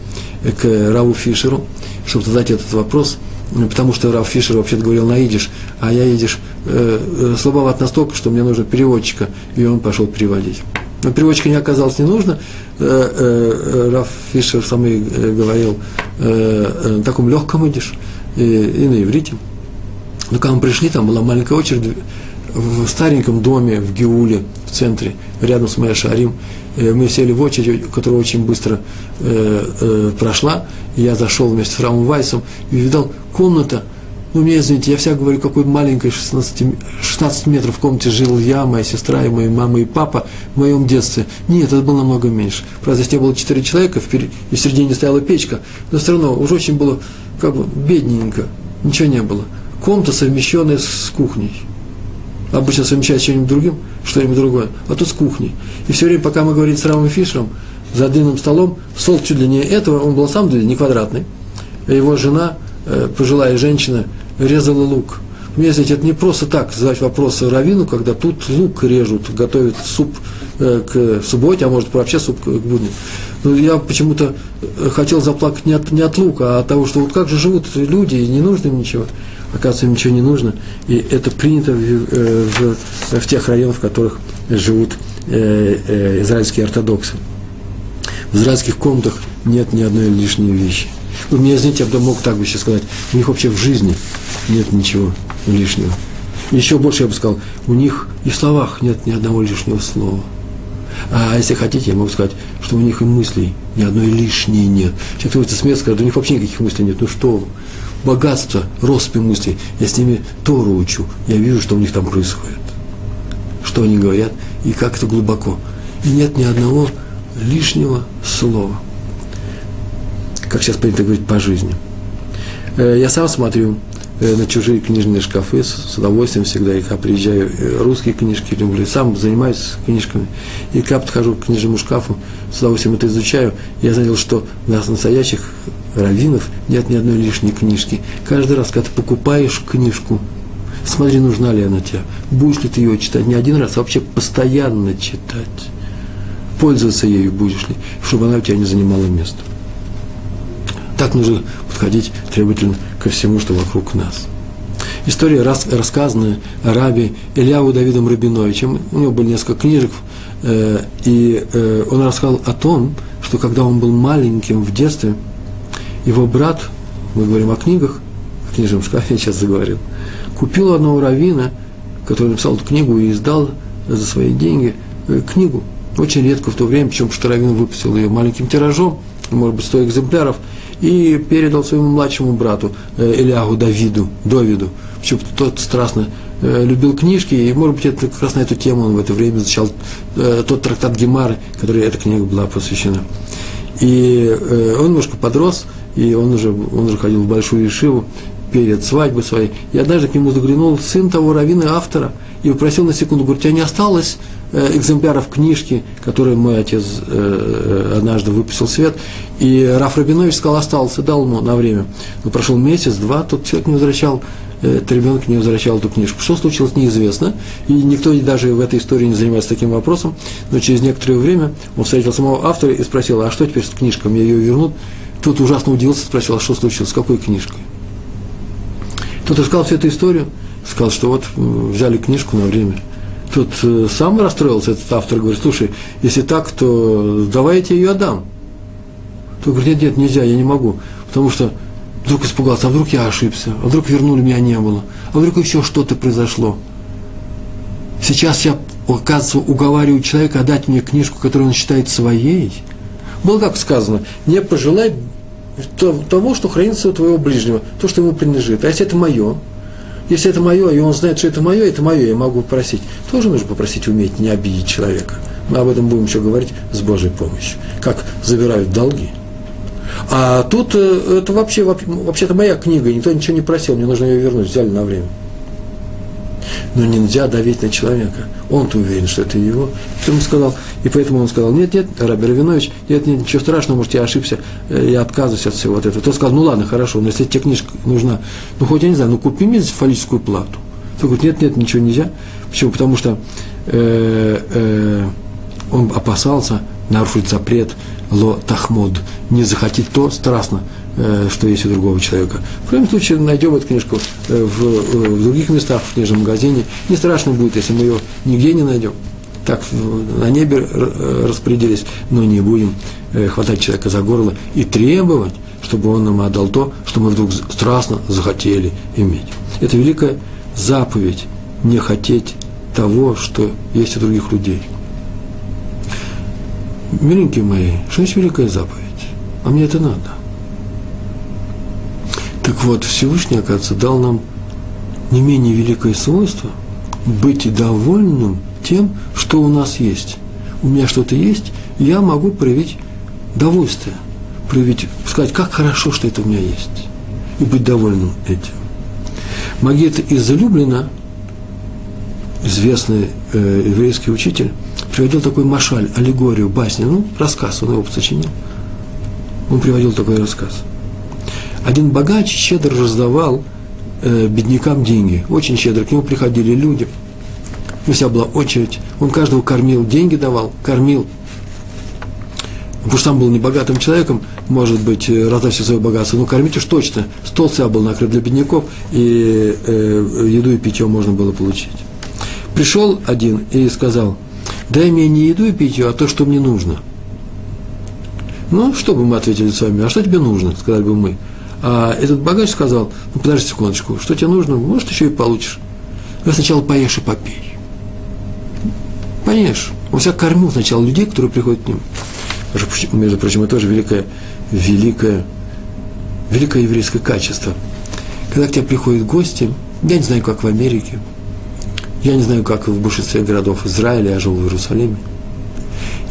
к Раву Фишеру, чтобы задать этот вопрос, потому что Рав Фишер вообще-то говорил на идиш, а я идиш слабоват настолько, что мне нужно переводчика, и он пошел переводить. Но переводчика не оказалось не нужно. Э, э, Раф Фишер сам и э, говорил на таком легком идиш, и, и на иврите. Но когда мы пришли, там была маленькая очередь в стареньком доме в Геуле, в центре, рядом с Майя Шарим. Мы сели в очередь, которая очень быстро прошла. Я зашел вместе с Рамом Вайсом и видал комната – ну, мне, извините, я вся говорю, какой маленькой 16, 16 метров в комнате жил я, моя сестра и моя мама и папа в моем детстве. Нет, это было намного меньше. Правда, здесь не было 4 человека, и в середине стояла печка, но все равно уже очень было как бы бедненько, ничего не было. Комната, совмещенная с кухней. Обычно совмещают чем-нибудь другим, что-нибудь другое, а тут с кухней. И все время, пока мы говорили с Рамом Фишером, за длинным столом, стол чуть длиннее этого, он был сам длинный, не квадратный. Его жена, э, пожилая женщина, резала лук. Если это не просто так задать вопрос равину, когда тут лук режут, готовят суп э, к субботе, а может вообще суп к будням. Но я почему-то э, хотел заплакать не от, не от лука, а от того, что вот как же живут люди, и не нужно им ничего. Оказывается, им ничего не нужно. И это принято в, э, в, в тех районах, в которых живут израильские ортодоксы. В израильских комнатах нет ни одной лишней вещи. Вы мне извините, я бы мог так бы сейчас сказать, у них вообще в жизни нет ничего лишнего. Еще больше я бы сказал, у них и в словах нет ни одного лишнего слова. А если хотите, я могу сказать, что у них и мыслей ни одной лишней нет. Кто это смеется, скажут, у них вообще никаких мыслей нет. Ну что богатство, россыпи мыслей. Я с ними Тору учу, я вижу, что у них там происходит. Что они говорят и как это глубоко. И нет ни одного лишнего слова. Как сейчас принято говорить, по жизни. Э, я сам смотрю Э, на чужие книжные шкафы, с удовольствием всегда, и когда приезжаю, э, русские книжки люблю, сам занимаюсь книжками, и когда подхожу к книжному шкафу, с удовольствием это изучаю, я заметил, что у нас настоящих раввинов нет ни одной лишней книжки. Каждый раз, когда ты покупаешь книжку, смотри, нужна ли она тебе, будешь ли ты ее читать не один раз, а вообще постоянно читать, пользоваться ею будешь ли, чтобы она у тебя не занимала место. Так нужно подходить требовательно ко всему, что вокруг нас. История, рас, рассказанная о рабе Ильяву Давидом Рабиновичем, у него были несколько книжек, э, и э, он рассказал о том, что когда он был маленьким в детстве, его брат, мы говорим о книгах, в книжном шкафе я сейчас заговорил, купил одного равина, который написал эту книгу и издал за свои деньги э, книгу, очень редко в то время, причем что равин выпустил ее маленьким тиражом, может быть, 100 экземпляров – и передал своему младшему брату э, Элиагу Давиду, Довиду. Почему тот страстно э, любил книжки, и, может быть, это как раз на эту тему он в это время изучал э, тот трактат Гемары, который эта книга была посвящена. И он немножко подрос, и он уже, он уже ходил в большую Ишиву, перед свадьбой своей. И однажды к нему заглянул сын того равина автора и попросил на секунду, говорит, у тебя не осталось э, экземпляров книжки, которые мой отец э, однажды выпустил в свет. И Раф Рабинович сказал, остался, дал ему на время. Но прошел месяц, два, тот человек не возвращал, этот ребенок не возвращал эту книжку. Что случилось, неизвестно. И никто даже в этой истории не занимается таким вопросом. Но через некоторое время он встретил самого автора и спросил, а что теперь с книжкой, мне ее вернут? Тут ужасно удивился, спросил, а что случилось, с какой книжкой? Тот рассказал всю эту историю, сказал, что вот взяли книжку на время. Тут э, сам расстроился этот автор, говорит, слушай, если так, то давай я тебе ее отдам. Тот говорит, нет, нет, нельзя, я не могу, потому что вдруг испугался, а вдруг я ошибся, а вдруг вернули, меня не было, а вдруг еще что-то произошло. Сейчас я, оказывается, уговариваю человека отдать мне книжку, которую он считает своей. Было как сказано, не пожелай того, что хранится у твоего ближнего, то, что ему принадлежит. А если это мое, если это мое, и он знает, что это мое, это мое, я могу попросить. Тоже нужно попросить уметь не обидеть человека. Мы об этом будем еще говорить с Божьей помощью. Как забирают долги. А тут э, это вообще, вообще-то моя книга, никто ничего не просил, мне нужно ее вернуть, взяли на время но нельзя давить на человека. Он-то уверен, что это его. Поэтому сказал, и поэтому он сказал, нет, нет, Раби Равинович, нет, нет, ничего страшного, может, я ошибся, э, я отказываюсь от всего вот этого. Тот сказал, ну ладно, хорошо, но если тебе книжка нужна, ну хоть я не знаю, ну купи мне фаллическую плату. Тот говорит, нет, нет, ничего нельзя. Почему? Потому что э, э, он опасался нарушить запрет ло тахмод, не захотеть то страстно, что есть у другого человека. В крайнем случае найдем эту книжку э, в, э, в других местах, в книжном магазине. Не страшно будет, если мы ее нигде не найдем. Так на небе распорядились, но не будем хватать человека за горло и требовать, чтобы он нам отдал то, что мы вдруг страстно захотели иметь. Это великая заповедь не хотеть того, что есть у других людей. Миленькие мои, что есть великая заповедь? А мне это надо. Так вот, Всевышний, оказывается, дал нам не менее великое свойство быть довольным тем, что у нас есть. У меня что-то есть, я могу проявить довольствие, проявить, сказать, как хорошо, что это у меня есть, и быть довольным этим. Магет из известный э, еврейский учитель, приводил такой машаль, аллегорию, басню, ну, рассказ, он его сочинил. Он приводил такой рассказ – один богач щедро раздавал э, беднякам деньги, очень щедро. К нему приходили люди, у вся была очередь, он каждого кормил, деньги давал, кормил. Потому что сам был небогатым человеком, может быть, э, раздав все свое богатство, но кормить уж точно. Стол вся был накрыт для бедняков, и э, еду и питье можно было получить. Пришел один и сказал, дай мне не еду и питье, а то, что мне нужно. Ну, что бы мы ответили с вами, а что тебе нужно, сказали бы мы. А этот богач сказал, ну подожди секундочку, что тебе нужно, может, еще и получишь. Я сначала поешь и попей. Поешь. Он всяк кормил сначала людей, которые приходят к ним. Между прочим, это тоже великое, великое, великое еврейское качество. Когда к тебе приходят гости, я не знаю, как в Америке, я не знаю, как в большинстве городов Израиля, я жил в Иерусалиме.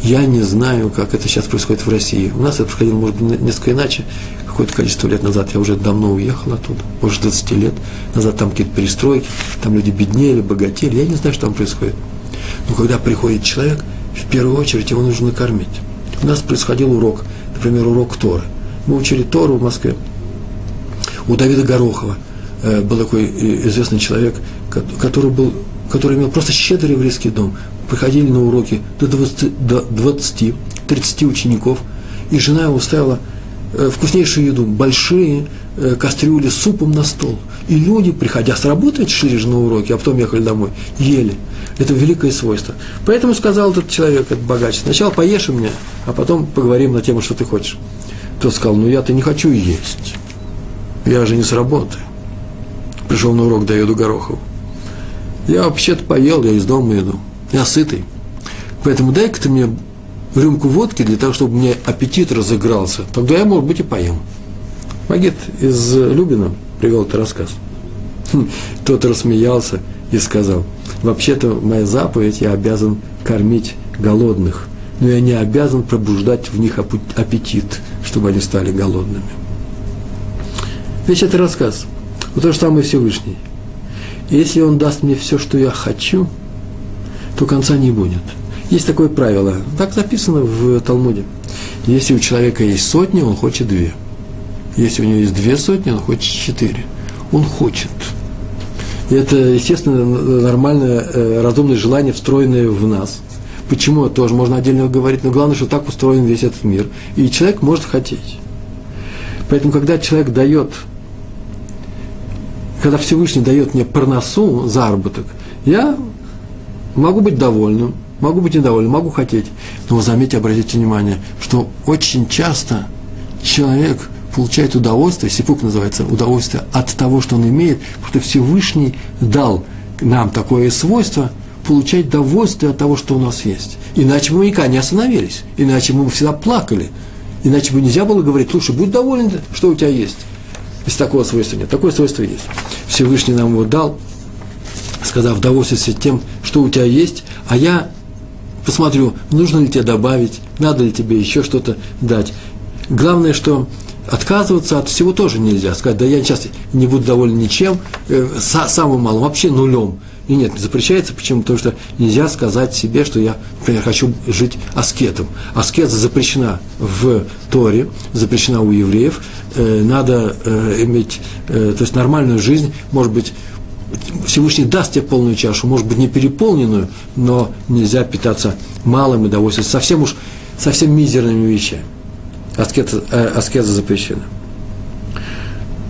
Я не знаю, как это сейчас происходит в России. У нас это происходило, может быть, несколько иначе какое-то количество лет назад, я уже давно уехал оттуда, может, 20 лет назад, там какие-то перестройки, там люди беднели, богатели, я не знаю, что там происходит. Но когда приходит человек, в первую очередь его нужно накормить. У нас происходил урок, например, урок Торы. Мы учили Тору в Москве. У Давида Горохова э, был такой э, известный человек, который, был, который имел просто щедрый еврейский дом. Приходили на уроки до 20, до 20 30 учеников, и жена его ставила Э, вкуснейшую еду, большие э, кастрюли с супом на стол. И люди, приходя с работы, шли же на уроки, а потом ехали домой, ели. Это великое свойство. Поэтому сказал этот человек, этот богач, сначала поешь у меня, а потом поговорим на тему, что ты хочешь. Тот сказал, ну я-то не хочу есть. Я же не с работы. Пришел на урок Давиду Горохову. Я вообще-то поел, я из дома иду. Я сытый. Поэтому дай-ка ты мне рюмку водки для того, чтобы мне аппетит разыгрался, тогда я, может быть, и поем. Магит из Любина привел этот рассказ. Тот рассмеялся и сказал, вообще-то моя заповедь, я обязан кормить голодных, но я не обязан пробуждать в них аппетит, чтобы они стали голодными. Весь это рассказ. Вот то же самое Всевышний. Если Он даст мне все, что я хочу, то конца не будет. Есть такое правило, так записано в Талмуде. Если у человека есть сотни, он хочет две. Если у него есть две сотни, он хочет четыре. Он хочет. И это, естественно, нормальное, э, разумное желание, встроенное в нас. Почему, тоже можно отдельно говорить, но главное, что так устроен весь этот мир. И человек может хотеть. Поэтому, когда человек дает, когда Всевышний дает мне парносу, заработок, я могу быть довольным, могу быть недовольным, могу хотеть. Но заметьте, обратите внимание, что очень часто человек получает удовольствие, сипук называется, удовольствие от того, что он имеет, потому что Всевышний дал нам такое свойство получать удовольствие от того, что у нас есть. Иначе бы мы никогда не остановились, иначе мы бы всегда плакали – Иначе бы нельзя было говорить, слушай, будь доволен, что у тебя есть. Если такого свойства нет. Такое свойство есть. Всевышний нам его дал, сказав, довольствуйся тем, что у тебя есть, а я посмотрю, нужно ли тебе добавить, надо ли тебе еще что-то дать. Главное, что отказываться от всего тоже нельзя. Сказать, да я сейчас не буду доволен ничем, э, самым малым, вообще нулем. И нет, запрещается. Почему? Потому что нельзя сказать себе, что я, например, хочу жить аскетом. Аскеза запрещена в Торе, запрещена у евреев. Э, надо э, иметь, э, то есть нормальную жизнь, может быть, Всевышний даст тебе полную чашу, может быть, не переполненную, но нельзя питаться малым и довольствоваться совсем уж, совсем мизерными вещами. Аскеза, э, аскеза запрещена.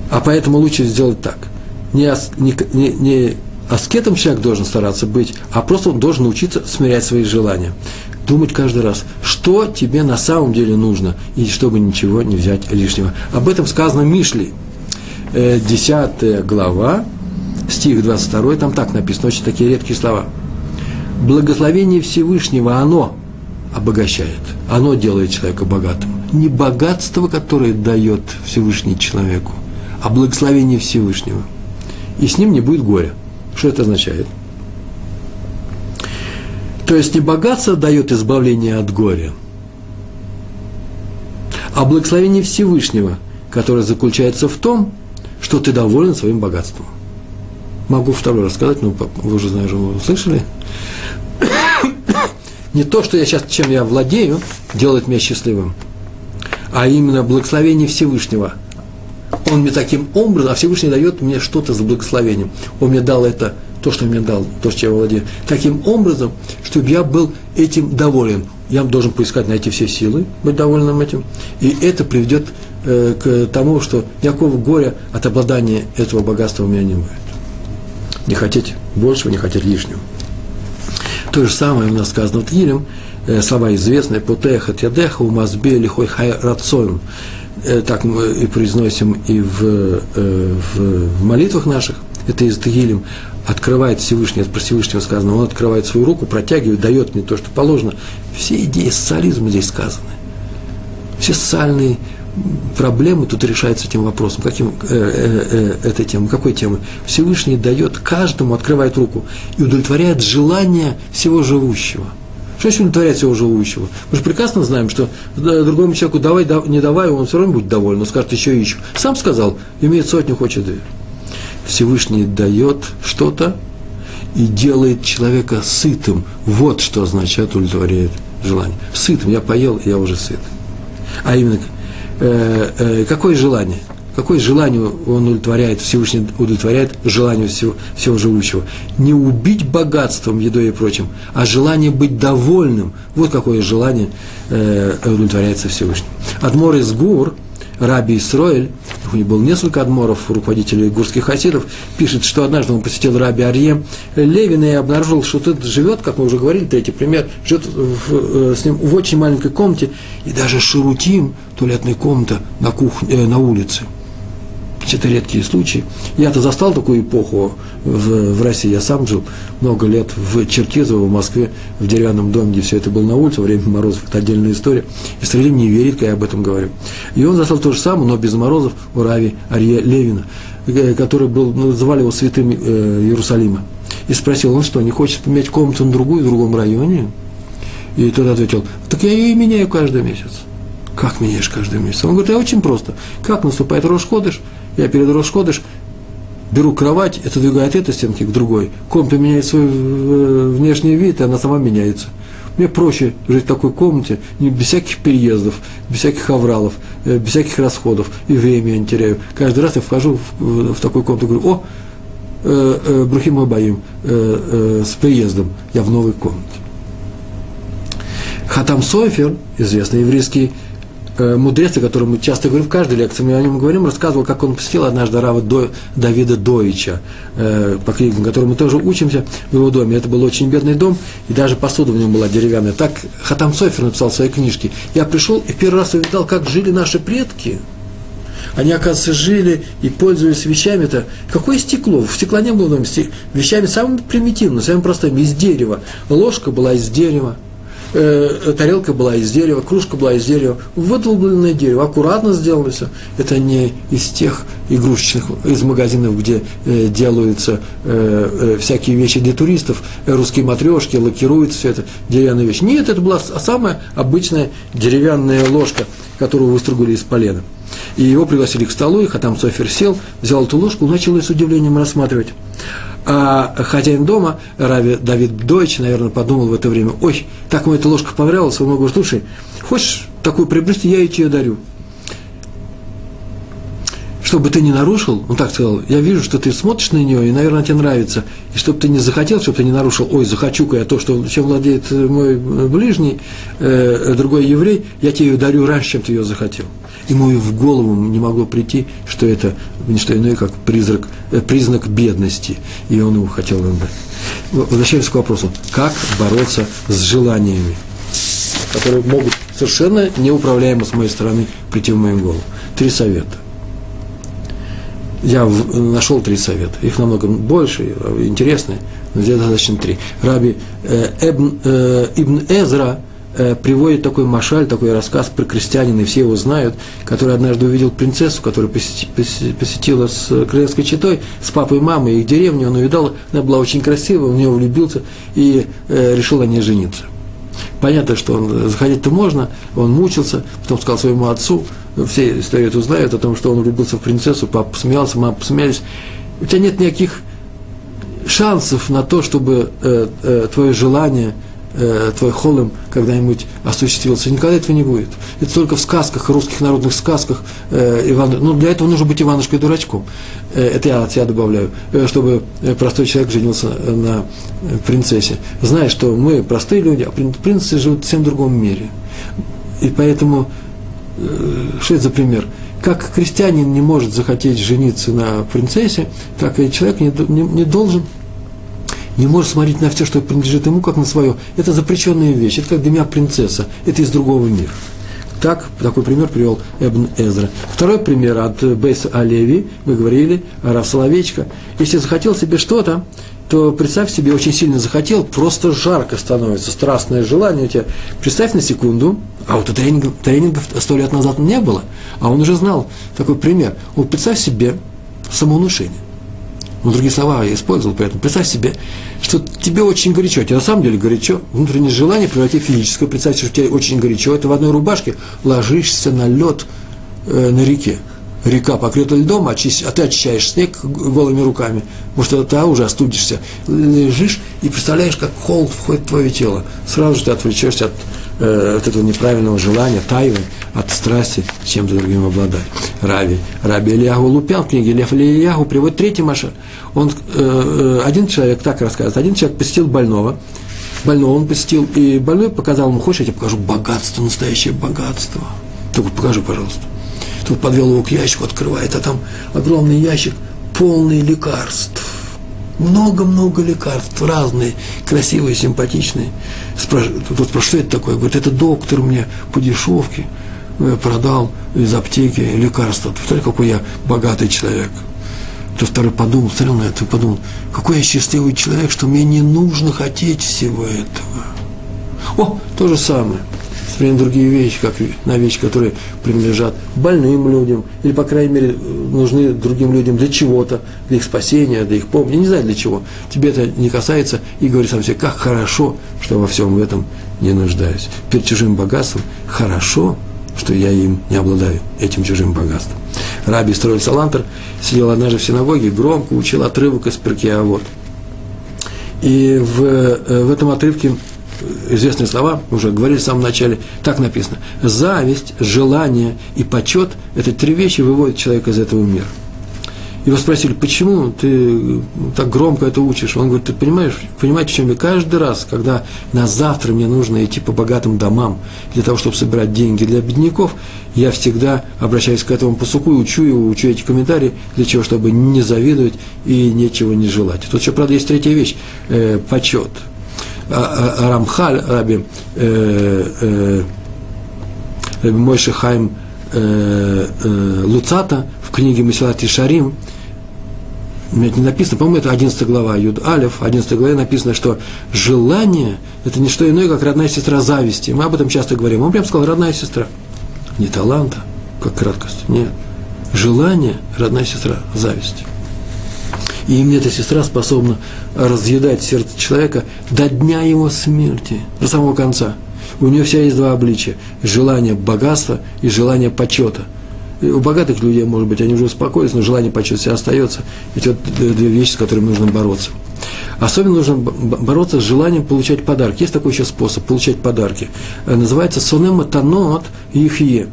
А поэтому лучше сделать так. Не, не, не, не аскетом человек должен стараться быть, а просто он должен научиться смирять свои желания. Думать каждый раз, что тебе на самом деле нужно, и чтобы ничего не взять лишнего. Об этом сказано Мишли, 10 э, глава, стих 22, там так написано, очень такие редкие слова. Благословение Всевышнего, оно обогащает, оно делает человека богатым. Не богатство, которое дает Всевышний человеку, а благословение Всевышнего. И с ним не будет горя. Что это означает? То есть не богатство дает избавление от горя, а благословение Всевышнего, которое заключается в том, что ты доволен своим богатством. Могу второй раз сказать, но вы уже, знаете, вы услышали. Не то, что я сейчас, чем я владею, делает меня счастливым, а именно благословение Всевышнего – он мне таким образом, а Всевышний дает мне что-то за благословением. Он мне дал это, то, что мне дал, то, что я владею, таким образом, чтобы я был этим доволен. Я должен поискать, найти все силы, быть довольным этим. И это приведет э, к тому, что никакого горя от обладания этого богатства у меня не будет. Не хотеть большего, не хотеть лишнего. То же самое у нас сказано в Тилем, э, слова известные, «Потеха тядеха умазбе лихой хай рацоем». Э, так мы и произносим и в, э, в, молитвах наших, это из Тегилем, открывает Всевышний, про Всевышнего сказано, он открывает свою руку, протягивает, дает мне то, что положено. Все идеи социализма здесь сказаны. Все социальные проблемы тут решаются этим вопросом. Каким, э, э, э, этой темы, какой темы? Всевышний дает каждому, открывает руку и удовлетворяет желание всего живущего – что значит удовлетворять всего живущего? Мы же прекрасно знаем, что другому человеку давай, не давай, он все равно будет доволен, он скажет еще и еще. Сам сказал, имеет сотню, хочет две. Всевышний дает что-то и делает человека сытым. Вот что означает удовлетворяет желание. Сытым, я поел, я уже сыт. А именно, э, э, какое желание? Какое желание он удовлетворяет, Всевышний удовлетворяет желанию всего, всего живущего? Не убить богатством, едой и прочим, а желание быть довольным. Вот какое желание э, удовлетворяется Всевышним. Адмор из Гур, Раби Исроэль, у него было несколько адморов, руководителей гурских хасидов, пишет, что однажды он посетил Раби Арье Левина и обнаружил, что тот живет, как мы уже говорили, третий пример, живет в, э, с ним в очень маленькой комнате, и даже шарутим, туалетная комната на, кухне, э, на улице – это редкие случаи. Я-то застал такую эпоху в, в России. Я сам жил много лет в Черкизово, в Москве, в деревянном доме, где все это было на улице, во время морозов. Это отдельная история. И Стрелим не верит, когда я об этом говорю. И он застал то же самое, но без морозов, у Рави Арье Левина, э, который был, ну, называли его святым э, Иерусалима. И спросил, он что, не хочет поменять комнату на другую в другом районе? И тот ответил, так я ее и меняю каждый месяц. Как меняешь каждый месяц? Он говорит, а очень просто. Как наступает Рошходыш, я перед Рошходыш беру кровать, отодвигаю от этой стенки к другой, комната меняет свой э, внешний вид, и она сама меняется. Мне проще жить в такой комнате, не без всяких переездов, без всяких авралов, э, без всяких расходов, и время я не теряю. Каждый раз я вхожу в, в такую комнату и говорю, о, э, э, Брухим Абаим, э, э, с приездом, я в новой комнате. Хатам Софер, известный еврейский мудрец, о котором мы часто говорим в каждой лекции, мы о нем говорим, рассказывал, как он посетил однажды Рава До, Давида Доича, э, по книгам, которым мы тоже учимся в его доме. Это был очень бедный дом, и даже посуда в нем была деревянная. Так Хатам Софер написал в своей книжке. Я пришел и в первый раз увидел, как жили наши предки – они, оказывается, жили и пользовались вещами-то. Какое стекло? В стекла не было доме. Вещами самыми примитивными, самыми простыми, из дерева. Ложка была из дерева, э, тарелка была из дерева, кружка была из дерева. Выдолбленное дерево, аккуратно сделано все. Это не из тех игрушечных, из магазинов, где э, делаются э, э, всякие вещи для туристов, э, русские матрешки, лакируют все это, деревянная вещь. Нет, это была самая обычная деревянная ложка, которую выстругали из полена. И его пригласили к столу, и Хатам Софер сел, взял эту ложку, начал ее с удивлением рассматривать. А хозяин дома, Рави Давид Дойч, наверное, подумал в это время, ой, так ему эта ложка понравилась, он много слушай, хочешь такую приобрести, я тебе дарю чтобы ты не нарушил, он так сказал, я вижу, что ты смотришь на нее, и, наверное, тебе нравится, и чтобы ты не захотел, чтобы ты не нарушил, ой, захочу-ка я то, что, чем владеет мой ближний, э, другой еврей, я тебе ее дарю раньше, чем ты ее захотел. Ему и в голову не могло прийти, что это не что иное, как призрак, э, признак бедности, и он его хотел дать. Возвращаемся к вопросу, как бороться с желаниями, которые могут совершенно неуправляемо с моей стороны прийти в мою голову. Три совета – я нашел три совета. Их намного больше, интересные, но здесь достаточно три. Раби э, Эбн, э, Ибн Эзра э, приводит такой машаль, такой рассказ про крестьянина, и все его знают, который однажды увидел принцессу, которая посетила с королевской четой, с папой и мамой их деревню, он увидал, она была очень красивая, в нее влюбился и э, решил на ней жениться. Понятно, что он заходить-то можно, он мучился, потом сказал своему отцу, все историю эту знают, о том, что он влюбился в принцессу, папа посмеялся, мама посмеялись. У тебя нет никаких шансов на то, чтобы э, э, твое желание, э, твой холм когда-нибудь осуществился. Никогда этого не будет. Это только в сказках, русских народных сказках. Э, Иван, ну, для этого нужно быть Иванушкой дурачком. Э, это я от себя добавляю. Э, чтобы простой человек женился на принцессе. Зная, что мы простые люди, а принцессы живут в совсем другом мире. И поэтому что это за пример? Как крестьянин не может захотеть жениться на принцессе, так и человек не, не, не должен, не может смотреть на все, что принадлежит ему, как на свое. Это запрещенная вещь, это как для меня принцесса, это из другого мира. Так, такой пример привел Эбн Эзра. Второй пример от Бейса Алеви, мы говорили, Раф Соловечко. Если захотел себе что-то, то представь себе, очень сильно захотел, просто жарко становится, страстное желание у тебя. Представь на секунду, а вот у тренингов, сто лет назад не было, а он уже знал такой пример. Вот представь себе самоунушение. Он другие слова использовал при этом. Представь себе, что тебе очень горячо, тебе на самом деле горячо, внутреннее желание превратить в физическое. Представь себе, что тебе очень горячо, ты в одной рубашке ложишься на лед э, на реке река покрыта льдом, а ты очищаешь снег голыми руками, потому что ты уже остудишься, лежишь и представляешь, как холод входит в твое тело. Сразу же ты отвлечешься от, э, от этого неправильного желания, тайвы, от страсти чем-то другим обладать. Раби, Раби Ильягу Лупян в книге Лев Ильягу приводит третий машин. Он, э, э, один человек так рассказывает, один человек посетил больного, больного он посетил, и больной показал ему, хочешь, я тебе покажу богатство, настоящее богатство. Только покажи, пожалуйста. Тут подвел его к ящику, открывает, а там огромный ящик, полный лекарств. Много-много лекарств, разные, красивые, симпатичные. Тут спрашивает, что это такое? Говорит, это доктор мне по дешевке э, продал из аптеки лекарства. Повторяю, какой я богатый человек. То второй подумал, смотрел на это и подумал, какой я счастливый человек, что мне не нужно хотеть всего этого. О, то же самое воспринимаем другие вещи, как на вещи, которые принадлежат больным людям, или, по крайней мере, нужны другим людям для чего-то, для их спасения, для их помощи, не знаю для чего. Тебе это не касается, и говори сам себе, как хорошо, что во всем этом не нуждаюсь. Перед чужим богатством хорошо, что я им не обладаю, этим чужим богатством. Раби строил Салантер сидел однажды в синагоге, громко учил отрывок из Перкея вот. И в, э, в этом отрывке известные слова, уже говорили в самом начале, так написано. Зависть, желание и почет – это три вещи выводят человека из этого мира. Его спросили, почему ты так громко это учишь? Он говорит, ты понимаешь, понимаете, чем я каждый раз, когда на завтра мне нужно идти по богатым домам для того, чтобы собирать деньги для бедняков, я всегда обращаюсь к этому посуку и учу его, учу эти комментарии, для чего, чтобы не завидовать и нечего не желать. Тут еще, правда, есть третья вещь э, – почет. А, а, Рамхаль, Раби, э, э, Раби Мойши Хайм э, э, Луцата в книге Масилат Шарим – меня не написано, по-моему, это 11 глава Юд Алев, 11 главе написано, что желание – это не что иное, как родная сестра зависти. Мы об этом часто говорим. Он прям сказал, родная сестра. Не таланта, как краткость, нет. Желание – родная сестра зависти. И именно эта сестра способна разъедать сердце человека до дня его смерти, до самого конца. У нее вся есть два обличия – желание богатства и желание почета – у богатых людей, может быть, они уже успокоились, но желание почувствовать себя остается. Эти вот две вещи, с которыми нужно бороться. Особенно нужно бороться с желанием получать подарки. Есть такой еще способ получать подарки. Э, называется сонема танот ихие.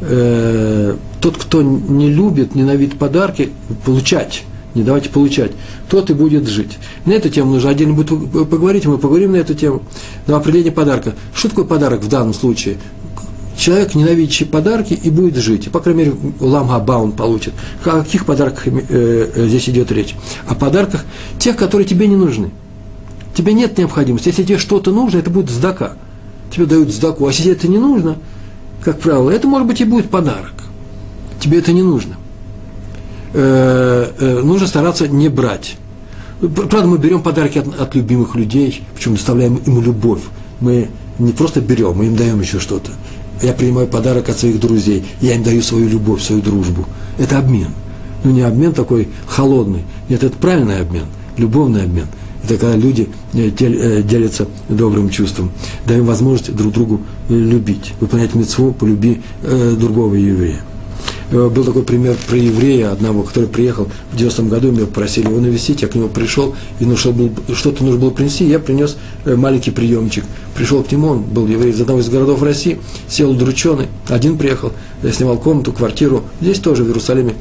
Э, тот, кто не любит, ненавидит подарки, получать, не давайте получать, тот и будет жить. На эту тему нужно отдельно будет поговорить, мы поговорим на эту тему. Но определение подарка. Что такое подарок в данном случае? человек, ненавидящий подарки, и будет жить. По крайней мере, ламга баун получит. О каких подарках э, э, здесь идет речь? О подарках тех, которые тебе не нужны. Тебе нет необходимости. Если тебе что-то нужно, это будет сдака. Тебе дают сдаку. А если это не нужно, как правило, это может быть и будет подарок. Тебе это не нужно. Э, э, нужно стараться не брать. Правда, мы берем подарки от, от любимых людей, причем доставляем им любовь. Мы не просто берем, мы им даем еще что-то я принимаю подарок от своих друзей, я им даю свою любовь, свою дружбу. Это обмен. Ну, не обмен такой холодный. Нет, это правильный обмен, любовный обмен. Это когда люди э, делятся добрым чувством, даем возможность друг другу любить, выполнять митцву по любви другого еврея. Э, был такой пример про еврея одного, который приехал в 90-м году, меня попросили его навестить, я к нему пришел, и ну, что-то нужно было принести, я принес э, маленький приемчик. Пришел к нему, он был еврей из одного из городов России, сел удрученный, один приехал, я снимал комнату, квартиру, здесь тоже, в Иерусалиме.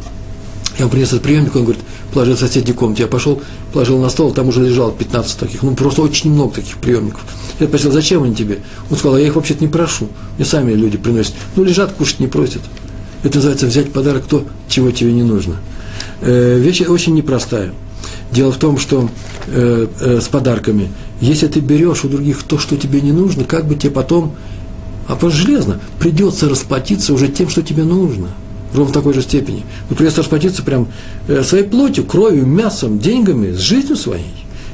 Я ему принес этот приемник, он говорит, положил в соседней комнате. Я пошел, положил на стол, там уже лежало 15 таких. Ну, просто очень много таких приемников. Я спросил, зачем они тебе? Он сказал, я их вообще-то не прошу. Мне сами люди приносят. Ну, лежат, кушать не просят. Это называется взять подарок то, чего тебе не нужно. Э, вещь очень непростая. Дело в том, что э, э, с подарками, если ты берешь у других то, что тебе не нужно, как бы тебе потом, а просто железно, придется расплатиться уже тем, что тебе нужно. Ровно в такой же степени. Ну, придется расплатиться прям э, своей плотью, кровью, мясом, деньгами, с жизнью своей.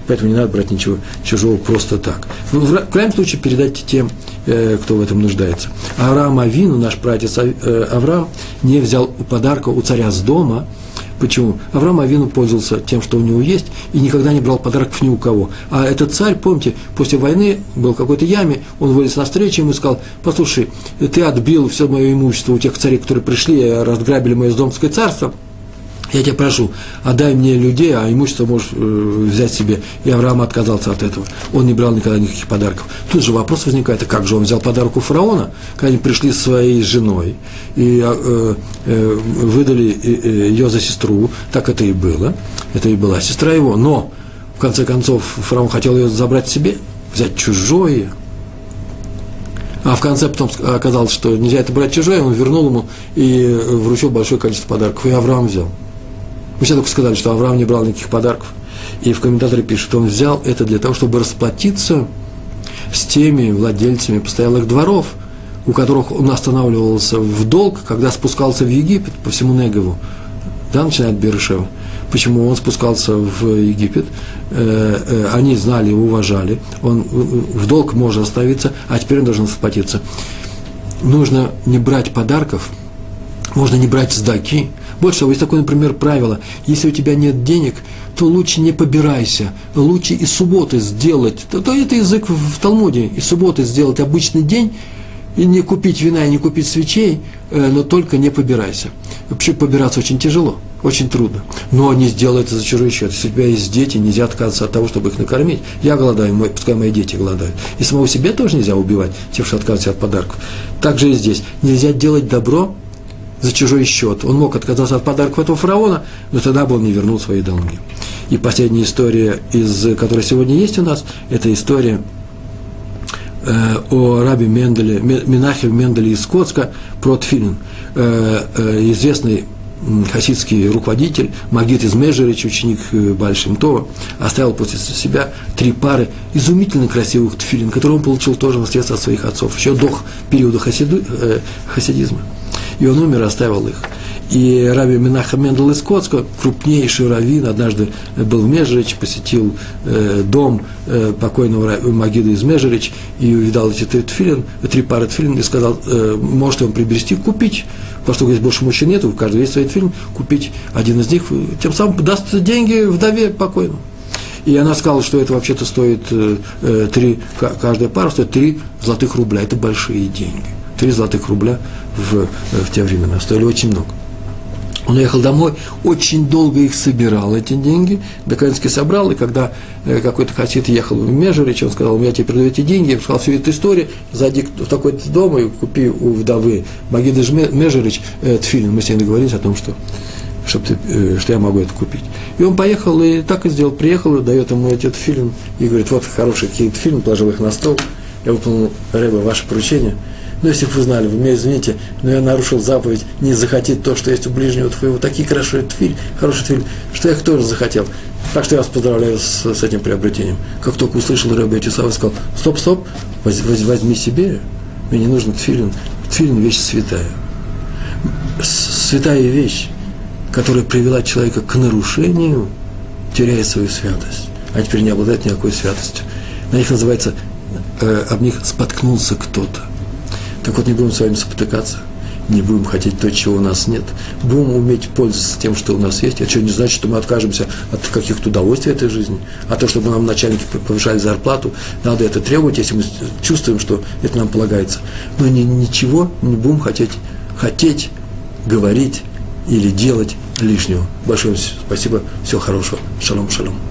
Поэтому не надо брать ничего чужого просто так. В, крайнем случае передайте тем, э, кто в этом нуждается. Авраам Авину, наш прадед э, Авраам, не взял подарка у царя с дома. Почему? Авраам Авину пользовался тем, что у него есть, и никогда не брал подарков ни у кого. А этот царь, помните, после войны был в какой-то яме, он вылез на встречу, ему сказал, послушай, ты отбил все мое имущество у тех царей, которые пришли, разграбили мое домское царство – я тебя прошу, отдай мне людей, а имущество можешь э, взять себе. И Авраам отказался от этого. Он не брал никогда никаких подарков. Тут же вопрос возникает, а как же он взял подарок у фараона, когда они пришли со своей женой и э, э, выдали э, ее за сестру, так это и было. Это и была сестра его. Но, в конце концов, фараон хотел ее забрать себе, взять чужое. А в конце потом оказалось, что нельзя это брать чужое, он вернул ему и вручил большое количество подарков. И Авраам взял. Мы все только сказали, что Авраам не брал никаких подарков. И в комментаторе пишет, что он взял это для того, чтобы расплатиться с теми владельцами постоялых дворов, у которых он останавливался в долг, когда спускался в Египет по всему Негову. Да, начинает Берешева. Почему он спускался в Египет? Э, э, они знали, уважали. Он в долг может оставиться, а теперь он должен расплатиться. Нужно не брать подарков, можно не брать сдаки, больше того, есть такое, например, правило. Если у тебя нет денег, то лучше не побирайся. Лучше и субботы сделать. То, то это язык в, Талмуде. И субботы сделать обычный день, и не купить вина, и не купить свечей, э, но только не побирайся. Вообще побираться очень тяжело, очень трудно. Но не сделай это за чужой счет. Если у тебя есть дети, нельзя отказываться от того, чтобы их накормить. Я голодаю, мой, пускай мои дети голодают. И самого себя тоже нельзя убивать, тем, что отказываться от подарков. Так же и здесь. Нельзя делать добро за чужой счет. Он мог отказаться от подарков этого фараона, но тогда бы он не вернул свои долги. И последняя история, из, которая сегодня есть у нас, это история э, о рабе Менделе, Минахе Менделе из Скотска про Тфилин. Э, э, известный хасидский руководитель, Магит из Межерич, ученик э, Большим Това, оставил после себя три пары изумительно красивых тфилин, которые он получил тоже наследство от своих отцов, еще до периода хасиду, э, хасидизма. И он умер, оставил их. И Раби Минаха Мендел из Коцка, крупнейший раввин, однажды был в Межерич, посетил э, дом э, покойного Магида из Межерич и увидал эти три, тфилин, три пары тфилин и сказал, э, может он приобрести, купить, что здесь больше мужчин нету, у каждого есть свой тфилин, купить один из них, тем самым даст деньги вдове покойному. И она сказала, что это вообще-то стоит э, э три, каждая пара стоит три золотых рубля. Это большие деньги. Три золотых рубля в, э, в те времена стоили очень много. Он уехал домой, очень долго их собирал, эти деньги, наконец-таки собрал, и когда э, какой-то хасид ехал в Межерич, он сказал, меня тебе передаю эти деньги, я сказал всю эту историю, зайди в такой-то дом и купи у вдовы Магиды Межерич э, тфилин. Мы с ней договорились о том, что, чтобы ты, э, что я могу это купить. И он поехал, и так и сделал, приехал, и дает ему эти фильм, и говорит, вот хороший какие-то фильм, положил их на стол, я выполнил, Рэба, ваше поручение – но ну, если бы вы знали, вы меня извините, но я нарушил заповедь не захотеть то, что есть у ближнего твоего. Такие хорошие твиль, хороший твиль, что я их тоже захотел. Так что я вас поздравляю с, с этим приобретением. Как только услышал эти слова, сказал, стоп, стоп, возьми, возьми себе, мне не нужен тфилин. Тфилин – вещь святая. Святая вещь, которая привела человека к нарушению, теряет свою святость. А теперь не обладает никакой святостью. На них называется, э, об них споткнулся кто-то. Так вот, не будем с вами спотыкаться, не будем хотеть то, чего у нас нет. Будем уметь пользоваться тем, что у нас есть. Это что не значит, что мы откажемся от каких-то удовольствий этой жизни. А то, чтобы нам начальники повышали зарплату, надо это требовать, если мы чувствуем, что это нам полагается. Но ни, ничего не будем хотеть, хотеть говорить или делать лишнего. Большое спасибо, всего хорошего. Шалом, шалом.